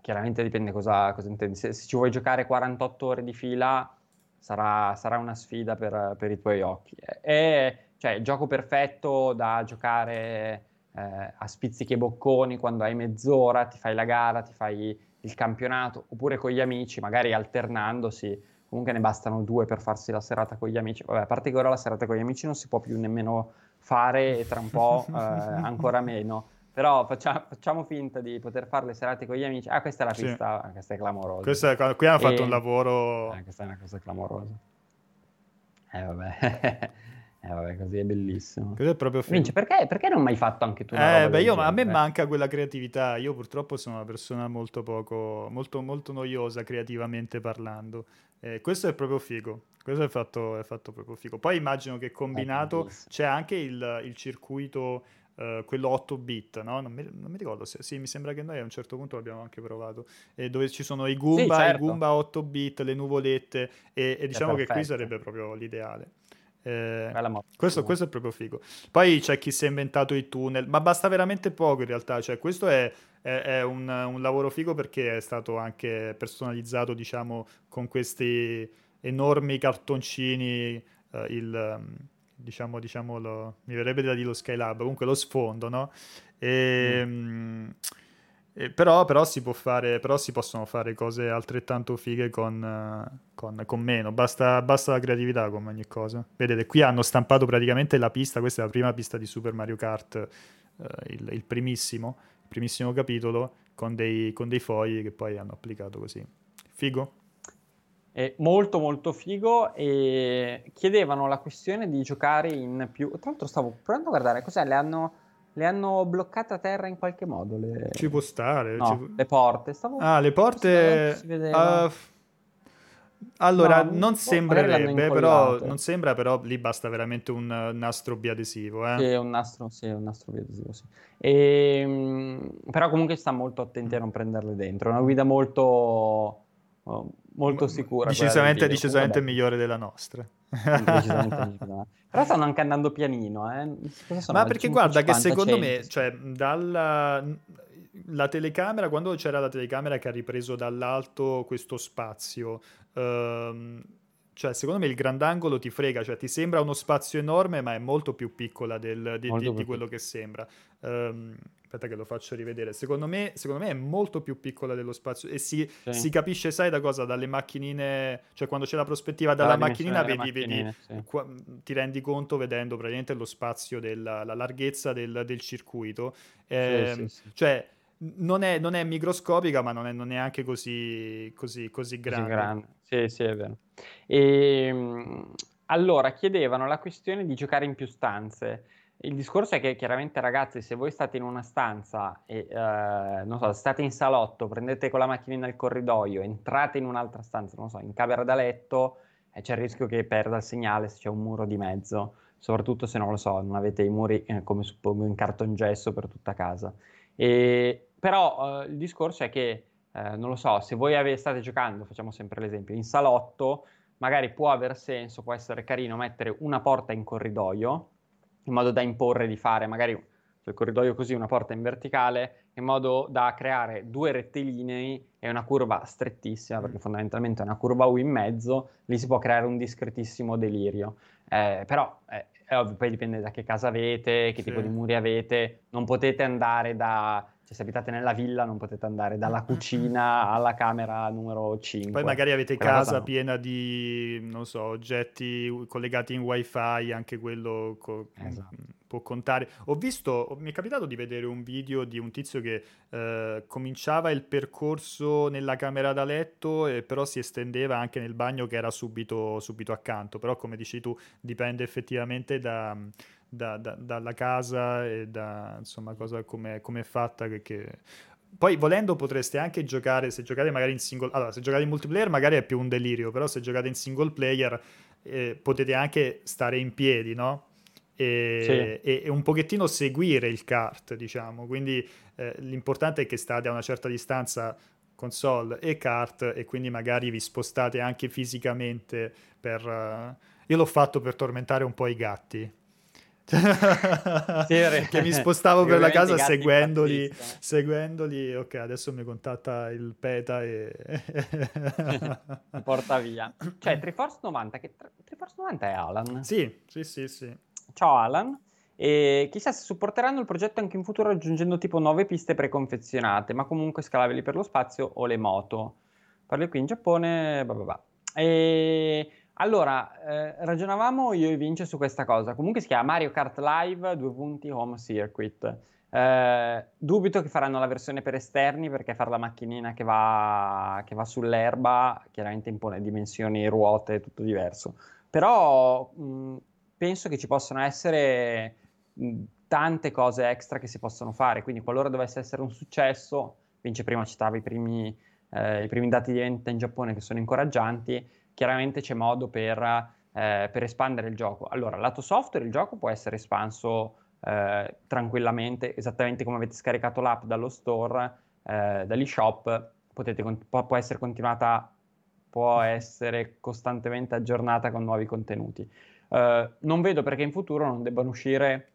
Chiaramente dipende cosa, cosa intendi. Se, se, ci vuoi giocare 48 ore di fila, sarà, sarà una sfida per, per, i tuoi occhi. È cioè, gioco perfetto da giocare eh, a spizzichi e bocconi quando hai mezz'ora, ti fai la gara, ti fai il campionato, oppure con gli amici, magari alternandosi comunque ne bastano due per farsi la serata con gli amici. Vabbè, a parte che ora la serata con gli amici non si può più nemmeno fare e tra un po' [laughs] eh, ancora meno. Però facciamo, facciamo, finta di poter fare le serate con gli amici. Ah, questa è la pista, sì. questa è clamorosa. Questa, qui hanno fatto e... un lavoro... Eh, questa è una cosa clamorosa. Eh vabbè. [laughs] Eh vabbè, così è bellissimo. Questo è proprio figo. Vince, perché, perché non hai mai fatto anche tu una Eh, beh, io, a me manca quella creatività. Io purtroppo sono una persona molto poco, molto, molto noiosa creativamente parlando. Eh, questo è proprio figo. Questo è fatto, è fatto proprio figo. Poi immagino che combinato c'è anche il, il circuito, uh, quello 8 bit, no? Non mi, non mi, ricordo se sì, mi sembra che noi a un certo punto l'abbiamo anche provato. Eh, dove ci sono i Goomba, sì, certo. i Goomba 8 bit, le nuvolette, e, e diciamo che qui sarebbe proprio l'ideale. Eh, questo, questo, è proprio figo. Poi c'è chi si è inventato i tunnel, ma basta veramente poco in realtà. Cioè, questo è, è, è un, un, lavoro figo perché è stato anche personalizzato, diciamo, con questi enormi cartoncini. Uh, il, diciamo, diciamo lo, mi verrebbe da dire lo Skylab, comunque lo sfondo, no? E, mm. mm eh, però, però, si fare, però, si possono fare cose altrettanto fighe con, con, con meno, basta, basta, la creatività come ogni cosa. Vedete, qui hanno stampato praticamente la pista, questa è la prima pista di Super Mario Kart, eh, il, il, primissimo, il, primissimo, capitolo, con dei, con dei fogli che poi hanno applicato così. Figo? È molto molto figo e chiedevano la questione di giocare in più... Tra l'altro stavo provando a guardare, cos'è? Le hanno le hanno bloccate a terra in qualche modo. Le... Ci può stare. No, ci... le porte. Stavo... Ah, le porte... Uh, allora, no, non boh, sembrerebbe, però, non sembra, però lì basta veramente un nastro biadesivo. Eh? Sì, un nastro, sì, un nastro biadesivo, sì. E, ehm, però comunque sta molto attenti a non prenderle dentro. È una guida molto, molto sicura. Decisamente, [laughs] decisamente migliore della nostra. Però stanno anche andando pianino, eh. Ma perché guarda che secondo 100, me, cioè, dalla la telecamera, quando c'era la telecamera che ha ripreso dall'alto questo spazio, ehm, cioè secondo me il grandangolo ti frega, cioè ti sembra uno spazio enorme, ma è molto più piccola del, di, di, di, quello che sembra. Um, aspetta che lo faccio rivedere. Secondo me, secondo me, è molto più piccola dello spazio e si, sì. si, capisce, sai da cosa? Dalle macchinine, cioè quando c'è la prospettiva dalla la macchinina, vedi, vedi sì. qua, ti rendi conto vedendo praticamente lo spazio, della, la larghezza del, del circuito. Eh, sì, cioè, non è, non è, microscopica, ma non è, non è neanche così, così, così grande. Così grande. Sì, sì, è vero. E, ehm, allora, chiedevano la questione di giocare in più stanze. Il discorso è che chiaramente ragazzi, se voi state in una stanza e eh, non so, state in salotto, prendete con la macchinina il corridoio, entrate in un'altra stanza, non so, in camera da letto, eh, c'è il rischio che perda il segnale se c'è un muro di mezzo, soprattutto se non lo so, non avete i muri eh, come suppongo in cartongesso per tutta casa. E, però eh, il discorso è che eh, non lo so, se voi ave- state giocando, facciamo sempre l'esempio, in salotto, magari può aver senso, può essere carino mettere una porta in corridoio in modo da imporre di fare magari il corridoio così, una porta in verticale, in modo da creare due rettilinei e una curva strettissima, perché fondamentalmente è una curva U in mezzo, lì si può creare un discretissimo delirio. Eh, però eh, è ovvio, poi dipende da che casa avete, che sì. tipo di muri avete, non potete andare da cioè, se abitate nella villa non potete andare dalla [laughs] cucina alla camera numero 5. Poi magari avete Quella casa no. piena di, non so, oggetti collegati in wifi, anche quello co- esatto. può contare. Ho visto, mi è capitato di vedere un video di un tizio che eh, cominciava il percorso nella camera da letto, e però si estendeva anche nel bagno che era subito, subito accanto. Però come dici tu, dipende effettivamente da da, da, dalla casa e da insomma cosa come è fatta che, che... Poi volendo potreste anche giocare, se giocate magari in single, allora se giocate in multiplayer magari è più un delirio, però se giocate in single player eh, potete anche stare in piedi, no? E, sì. e, e, un pochettino seguire il kart, diciamo, quindi eh, l'importante è che state a una certa distanza console e kart e quindi magari vi spostate anche fisicamente per... Uh, io l'ho fatto per tormentare un po' i gatti. [laughs] che mi spostavo per la casa seguendoli, seguendoli, ok adesso mi contatta il PETA e [laughs] porta via. Cioè Triforce 90 che Triforce 90 è Alan? Sì sì sì sì. Ciao Alan. E chissà se supporteranno il progetto anche in futuro aggiungendo tipo nuove piste preconfezionate, ma comunque scalabili per lo spazio o le moto. Parli qui in Giappone, bah bah bah. E allora, eh, ragionavamo io e Vince su questa cosa. Comunque si chiama Mario Kart Live, due punti, Home Circuit. Eh, dubito che faranno la versione per esterni perché fare la macchinina che va, che va sull'erba chiaramente impone dimensioni, ruote, tutto diverso. Però mh, penso che ci possano essere tante cose extra che si possono fare, quindi qualora dovesse essere un successo, Vince prima citava i primi, eh, i primi dati di vendita in Giappone che sono incoraggianti, chiaramente c'è modo per, eh, per, espandere il gioco. Allora, lato software il gioco può essere espanso eh, tranquillamente, esattamente come avete scaricato l'app dallo store, eh, dall'eShop, potete, può, può essere continuata, può [laughs] essere costantemente aggiornata con nuovi contenuti. Uh, non vedo perché in futuro non debbano uscire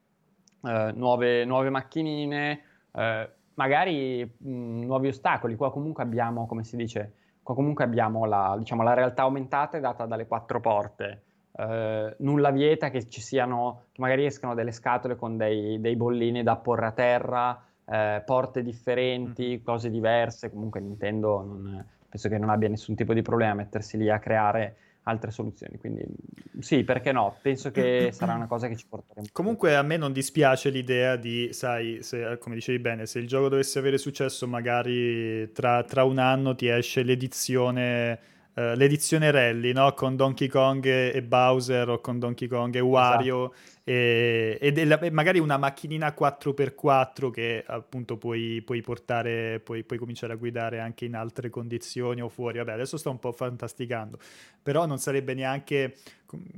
eh, nuove, nuove, macchinine, eh, magari mh, nuovi ostacoli. Qua comunque abbiamo, come si dice, comunque abbiamo la, diciamo, la realtà aumentata data dalle quattro porte. Uh, nulla vieta che ci siano, che magari escano delle scatole con dei, dei bollini da porre a terra, uh, porte differenti, mm. cose diverse. Comunque Nintendo non, penso che non abbia nessun tipo di problema a mettersi lì a creare altre soluzioni. Quindi sì, perché no? Penso che [clears throat] sarà una cosa che ci porteremo. Comunque a me non dispiace l'idea di, sai, se, come dicevi bene, se il gioco dovesse avere successo, magari tra, tra un anno ti esce l'edizione uh, l'edizione rally, no? Con Donkey Kong e Bowser o con Donkey Kong e Wario esatto. E, e, della, magari una macchinina 4x4 che appunto puoi, puoi portare, puoi, puoi, cominciare a guidare anche in altre condizioni o fuori. Vabbè, adesso sto un po' fantasticando, però non sarebbe neanche,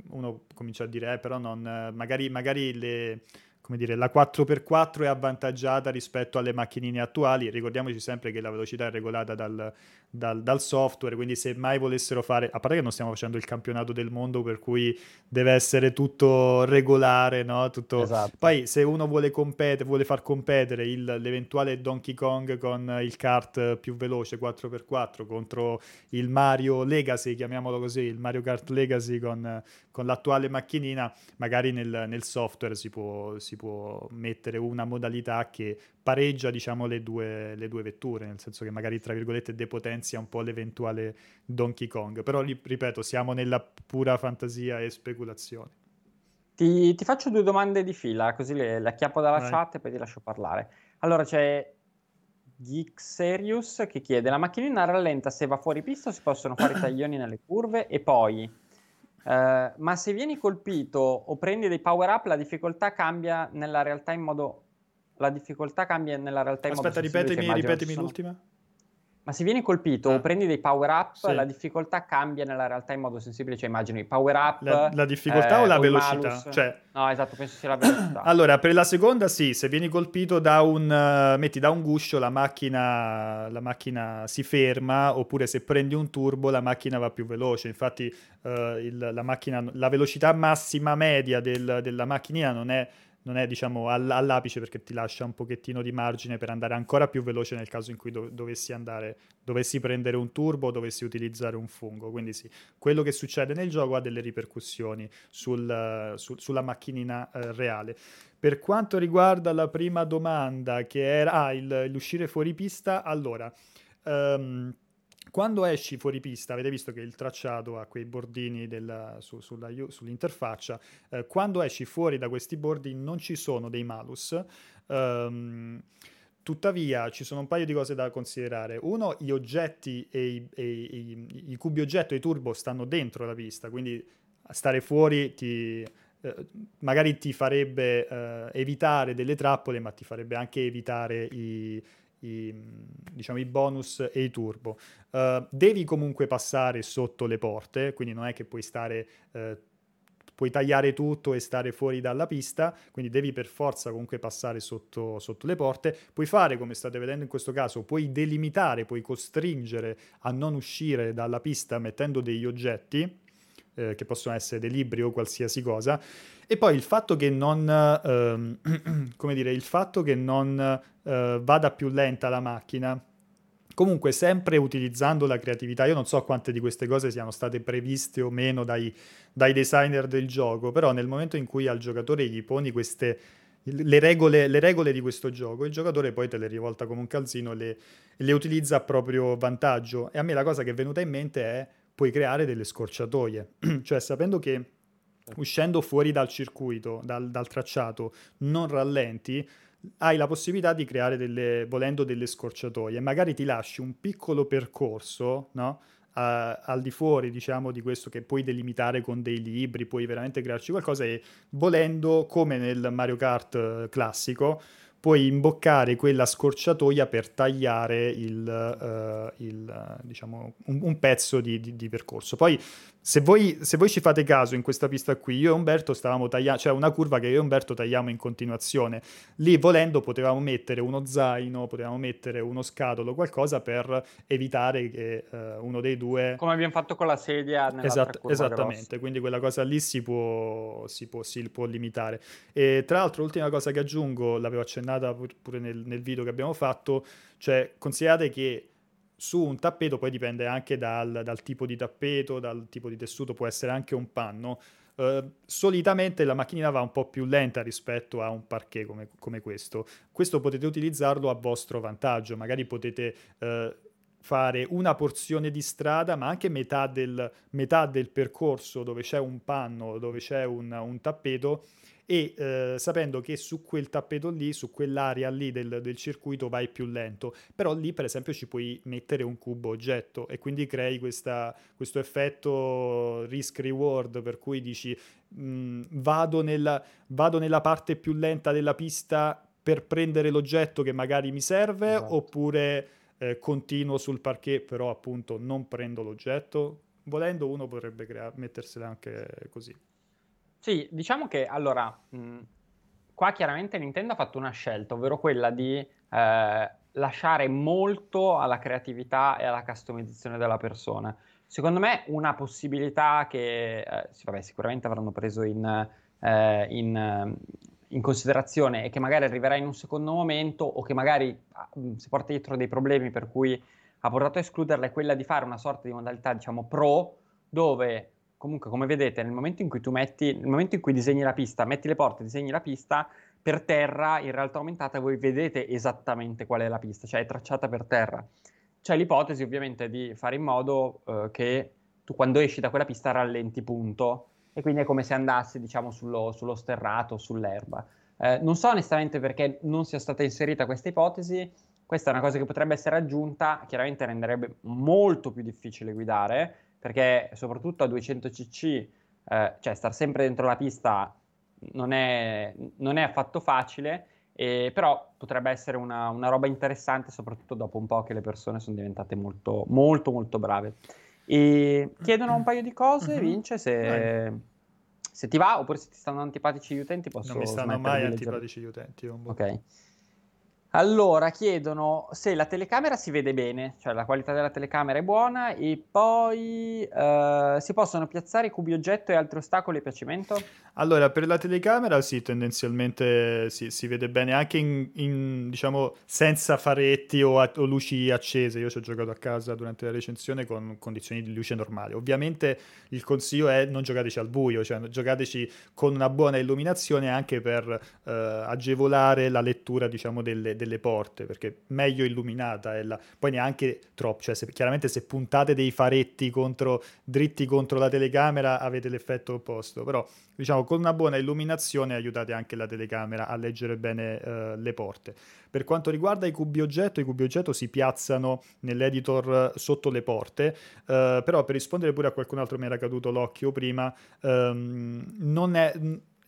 uno comincia a dire, eh, però non, magari, magari le come dire, la 4x4 è avvantaggiata rispetto alle macchinine attuali. Ricordiamoci sempre che la velocità è regolata dal, dal, dal, software, quindi se mai volessero fare, a parte che non stiamo facendo il campionato del mondo per cui deve essere tutto regolare, no? Tutto... Esatto. Poi se uno vuole, competere, vuole far competere il, l'eventuale Donkey Kong con il kart più veloce 4x4 contro il Mario Legacy, chiamiamolo così, il Mario Kart Legacy con, con l'attuale macchinina, magari nel, nel software si può, si può mettere una modalità che pareggia diciamo le due, le due vetture, nel senso che magari tra virgolette depotenzia un po' l'eventuale Donkey Kong, però ripeto siamo nella pura fantasia e speculazione. Ti, ti faccio due domande di fila, così le, le acchiappo dalla Vai. chat e poi ti lascio parlare. Allora c'è Geek che chiede: La macchinina rallenta se va fuori pista o si possono fare taglioni nelle curve? E poi, eh, ma se vieni colpito o prendi dei power up, la difficoltà cambia nella realtà in modo la difficoltà cambia nella realtà in Aspetta, modo ripetimi, ripetimi sono... l'ultima. Ma se vieni colpito ah. o prendi dei power up, sì. la difficoltà cambia nella realtà in modo sensibile. Cioè, immagino i power up. La, la difficoltà eh, o la velocità? Cioè... No, esatto, penso sia la velocità. [clears throat] allora, per la seconda, sì, se vieni colpito da un, uh, metti da un guscio, la macchina, la macchina si ferma, oppure se prendi un turbo, la macchina va più veloce. Infatti, uh, il, la, macchina, la velocità massima media del, della macchinina non è non è diciamo all- all'apice perché ti lascia un pochettino di margine per andare ancora più veloce nel caso in cui do- dovessi andare, dovessi prendere un turbo dovessi utilizzare un fungo. Quindi sì, quello che succede nel gioco ha delle ripercussioni sul, su- sulla macchinina eh, reale. Per quanto riguarda la prima domanda che era ah, il, l'uscire fuori pista, allora... Um, quando esci fuori pista, avete visto che il tracciato ha quei bordini della, su, sulla, sull'interfaccia, eh, quando esci fuori da questi bordi non ci sono dei malus. Um, Tuttavia ci sono un paio di cose da considerare. Uno, gli oggetti e i, e i, i cubi oggetto e i turbo stanno dentro la pista, quindi stare fuori ti, eh, magari ti farebbe eh, evitare delle trappole, ma ti farebbe anche evitare i, i, diciamo, i bonus e i turbo. Uh, devi comunque passare sotto le porte, quindi non è che puoi stare uh, puoi tagliare tutto e stare fuori dalla pista, quindi devi per forza comunque passare sotto, sotto le porte. Puoi fare, come state vedendo in questo caso, puoi delimitare, puoi costringere a non uscire dalla pista mettendo degli oggetti, eh, che possono essere dei libri o qualsiasi cosa. E poi il fatto che non, ehm, [clears throat] come dire, il fatto che non eh, vada più lenta la macchina, comunque sempre utilizzando la creatività, io non so quante di queste cose siano state previste o meno dai, dai designer del gioco, però nel momento in cui al giocatore gli poni queste le regole, le regole, di questo gioco, il giocatore poi te le rivolta come un calzino e le, le, utilizza a proprio vantaggio. E a me la cosa che è venuta in mente è puoi creare delle scorciatoie, [clears throat] cioè sapendo che uscendo fuori dal circuito, dal, dal tracciato, non rallenti, hai la possibilità di creare delle, volendo delle scorciatoie, magari ti lasci un piccolo percorso, no? Uh, al di fuori, diciamo, di questo che puoi delimitare con dei libri, puoi veramente crearci qualcosa e volendo, come nel Mario Kart eh, classico, puoi imboccare quella scorciatoia per tagliare il, uh, il, diciamo, un, un, pezzo di, di, di percorso. Poi se voi, se voi, ci fate caso in questa pista qui, io e Umberto stavamo tagliando, cioè una curva che io e Umberto tagliamo in continuazione. Lì volendo potevamo mettere uno zaino, potevamo mettere uno scatolo, qualcosa per evitare che uh, uno dei due... Come abbiamo fatto con la sedia Esat- Esattamente, grossa. quindi quella cosa lì si può, si può, si può limitare. E tra l'altro l'ultima cosa che aggiungo, l'avevo accennata pure nel, nel video che abbiamo fatto, cioè considerate che su un tappeto poi dipende anche dal, dal, tipo di tappeto, dal tipo di tessuto, può essere anche un panno. Uh, solitamente la macchinina va un po' più lenta rispetto a un parquet come, come questo. Questo potete utilizzarlo a vostro vantaggio, magari potete uh, fare una porzione di strada, ma anche metà del, metà del percorso dove c'è un panno, dove c'è un, un tappeto e eh, sapendo che su quel tappeto lì, su quell'area lì del, del, circuito vai più lento, però lì per esempio ci puoi mettere un cubo oggetto e quindi crei questa, questo effetto risk reward per cui dici mh, mm, vado, nella, vado nella parte più lenta della pista per prendere l'oggetto che magari mi serve esatto. oppure eh, continuo sul parquet però appunto non prendo l'oggetto volendo uno potrebbe crea- mettersela anche così sì, diciamo che allora, mh, qua chiaramente Nintendo ha fatto una scelta, ovvero quella di eh, lasciare molto alla creatività e alla customizzazione della persona. Secondo me una possibilità che eh, sì, vabbè, sicuramente avranno preso in, eh, in, in, considerazione e che magari arriverà in un secondo momento o che magari mh, si porta dietro dei problemi per cui ha portato a escluderla è quella di fare una sorta di modalità, diciamo, pro, dove comunque come vedete nel momento in cui tu metti, nel momento in cui disegni la pista, metti le porte, disegni la pista, per terra in realtà aumentata voi vedete esattamente qual è la pista, cioè è tracciata per terra. C'è l'ipotesi ovviamente di fare in modo eh, che tu quando esci da quella pista rallenti punto e quindi è come se andassi diciamo sullo, sullo sterrato, sull'erba. Eh, non so onestamente perché non sia stata inserita questa ipotesi, questa è una cosa che potrebbe essere aggiunta, chiaramente renderebbe molto più difficile guidare, perché soprattutto a 200 cc, eh, cioè star sempre dentro la pista non è, non è affatto facile, eh, però potrebbe essere una, una, roba interessante, soprattutto dopo un po' che le persone sono diventate molto, molto, molto brave. E chiedono un paio di cose, mm-hmm. Vince, se, se, ti va, oppure se ti stanno antipatici gli utenti, posso Non mi stanno mai antipatici gli utenti. Ok. Allora, chiedono se la telecamera si vede bene, cioè la qualità della telecamera è buona e poi uh, si possono piazzare cubi oggetto e altri ostacoli a piacimento? Allora, per la telecamera sì, tendenzialmente sì, si vede bene anche in, in, diciamo, senza faretti o, a, o, luci accese. Io ci ho giocato a casa durante la recensione con condizioni di luce normale. Ovviamente il consiglio è non giocateci al buio, cioè giocateci con una buona illuminazione anche per uh, agevolare la lettura, diciamo, delle delle porte, perché meglio illuminata è la... poi neanche troppo, cioè se, chiaramente se puntate dei faretti contro, dritti contro la telecamera avete l'effetto opposto, però diciamo con una buona illuminazione aiutate anche la telecamera a leggere bene uh, le porte. Per quanto riguarda i cubi oggetto, i cubi oggetto si piazzano nell'editor sotto le porte, uh, però per rispondere pure a qualcun altro mi era caduto l'occhio prima, um, non è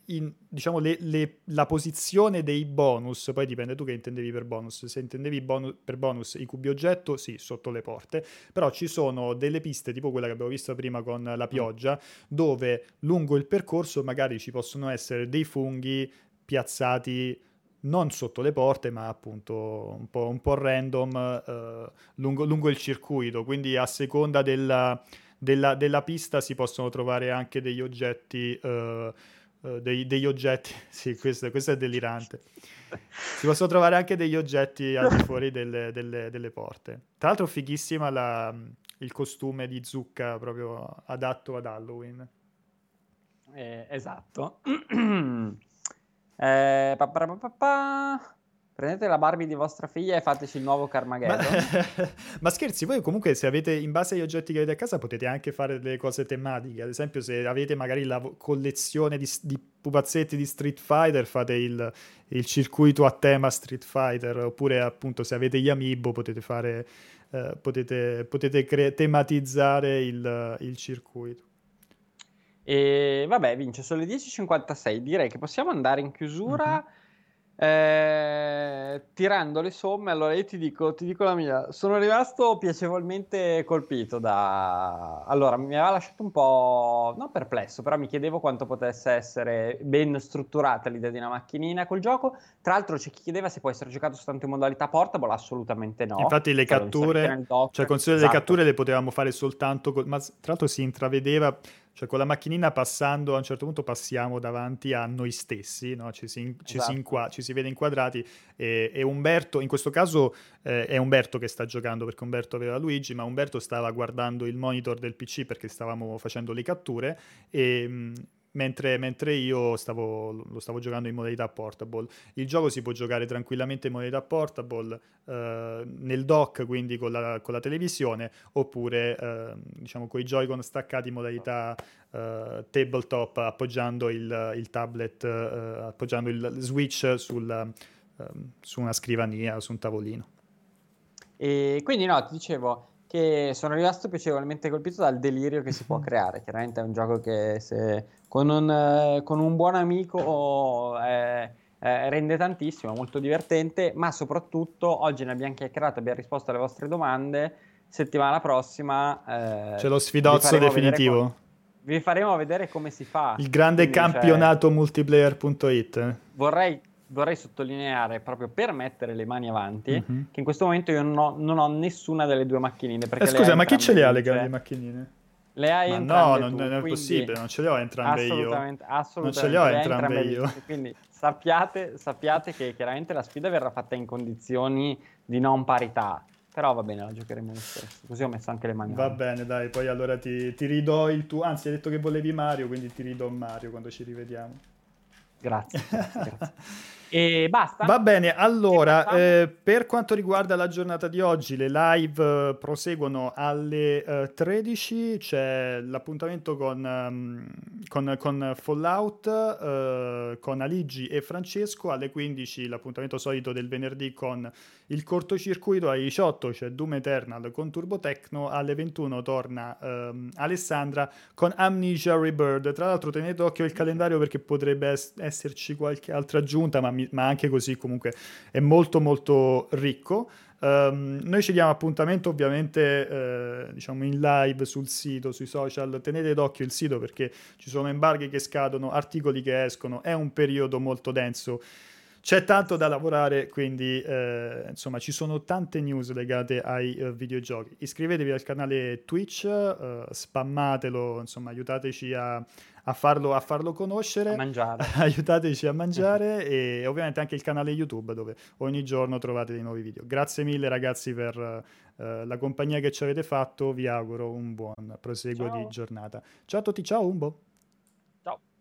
in, diciamo, le, le, la posizione dei bonus, poi dipende tu che intendevi per bonus, se intendevi bonus, per bonus i cubi oggetto, sì, sotto le porte, però ci sono delle piste tipo quella che abbiamo visto prima con la pioggia, dove lungo il percorso magari ci possono essere dei funghi piazzati non sotto le porte, ma appunto un po', un po random eh, lungo, lungo, il circuito. Quindi a seconda della, della, della, pista si possono trovare anche degli oggetti. Eh, eh, dei, degli oggetti, [laughs] sì, questo, questo, è delirante. [laughs] Si possono trovare anche degli oggetti al di fuori delle, delle, delle porte. Tra l'altro, fighissima la, il costume di zucca proprio adatto ad Halloween. Eh, esatto. [clears throat] Eh, pa, pa, pa, pa, Prendete la Barbie di vostra figlia e fateci il nuovo Carmageddon. Ma, [laughs] ma, scherzi, voi comunque se avete, in base agli oggetti che avete a casa, potete anche fare delle cose tematiche. Ad esempio, se avete magari la collezione di, di pupazzetti di Street Fighter, fate il, il, circuito a tema Street Fighter. Oppure, appunto, se avete gli amiibo, potete fare... Eh, potete, potete cre- tematizzare il, il circuito. E vabbè, vince, sono le 10.56. Direi che possiamo andare in chiusura. Mm-hmm. Eh, tirando le somme, allora io ti dico, ti dico la mia, sono rimasto piacevolmente colpito da... Allora, mi aveva lasciato un po', non perplesso, però mi chiedevo quanto potesse essere ben strutturata l'idea di una macchinina col gioco. Tra l'altro c'è chi chiedeva se può essere giocato soltanto in modalità portable, assolutamente no. Infatti le catture, cioè consiglio esatto. le catture le potevamo fare soltanto, con... ma tra l'altro si intravedeva cioè con la macchinina passando, a un certo punto passiamo davanti a noi stessi, no? ci, si, ci, esatto. si inqua- ci, si, vede inquadrati e, e, Umberto, in questo caso eh, è Umberto che sta giocando perché Umberto aveva Luigi, ma Umberto stava guardando il monitor del PC perché stavamo facendo le catture e... Mentre, mentre io stavo, lo stavo giocando in modalità portable. Il gioco si può giocare tranquillamente in modalità portable eh, nel dock, quindi con la, con la televisione, oppure eh, diciamo con i Joy-Con staccati in modalità eh, tabletop, appoggiando il, il tablet, eh, appoggiando il Switch sul, ehm, su una scrivania, su un tavolino. E quindi no, ti dicevo che sono rimasto piacevolmente colpito dal delirio che si può [laughs] creare. Chiaramente è un gioco che se con un, eh, con un buon amico eh, eh, rende tantissimo, molto divertente, ma soprattutto oggi ne abbiamo chiacchierato, abbiamo risposto alle vostre domande. Settimana prossima eh, c'è lo sfidozzo definitivo. Come, vi faremo vedere come si fa. Il grande Quindi, campionato cioè, multiplayer.it. Vorrei vorrei sottolineare proprio per mettere le mani avanti mm-hmm. che in questo momento io non ho, non ho nessuna delle due macchinine. Eh, scusa, ma chi ce le ha le grandi macchinine? Le hai Ma entrambe no, non, tu, non è possibile, non ce le ho entrambe assolutamente, io. Assolutamente, non ce le ho entrambe, entrambe io. Quindi sappiate, sappiate che chiaramente la sfida verrà fatta in condizioni di non parità. Però va bene, la giocheremo lo stesso. Così ho messo anche le mani. Va bene, dai, poi allora ti, ti ridò il tuo... Anzi, hai detto che volevi Mario, quindi ti ridò Mario quando ci rivediamo. Grazie. grazie, grazie. [laughs] E basta. Va bene, allora, eh, per quanto riguarda la giornata di oggi, le live eh, proseguono alle eh, 13, c'è l'appuntamento con, um, con, con Fallout, eh, con Aligi e Francesco, alle 15 l'appuntamento solito del venerdì con il cortocircuito, alle 18 c'è Doom Eternal con Turbo Tecno, alle 21 torna um, Alessandra con Amnesia Rebirth. Tra l'altro tenete d'occhio il calendario perché potrebbe es- esserci qualche altra aggiunta, ma mi ma anche così comunque è molto molto ricco. Um, noi ci diamo appuntamento ovviamente eh, diciamo in live sul sito, sui social, tenete d'occhio il sito perché ci sono embarghi che scadono, articoli che escono, è un periodo molto denso. C'è tanto da lavorare, quindi eh, insomma ci sono tante news legate ai uh, videogiochi. Iscrivetevi al canale Twitch, uh, spammatelo, insomma aiutateci a, a farlo, a farlo conoscere. A mangiare. [laughs] Aiutateci a mangiare e ovviamente anche il canale YouTube dove ogni giorno trovate dei nuovi video. Grazie mille ragazzi per uh, la compagnia che ci avete fatto, vi auguro un buon proseguo ciao. di giornata. Ciao a tutti, ciao Umbo.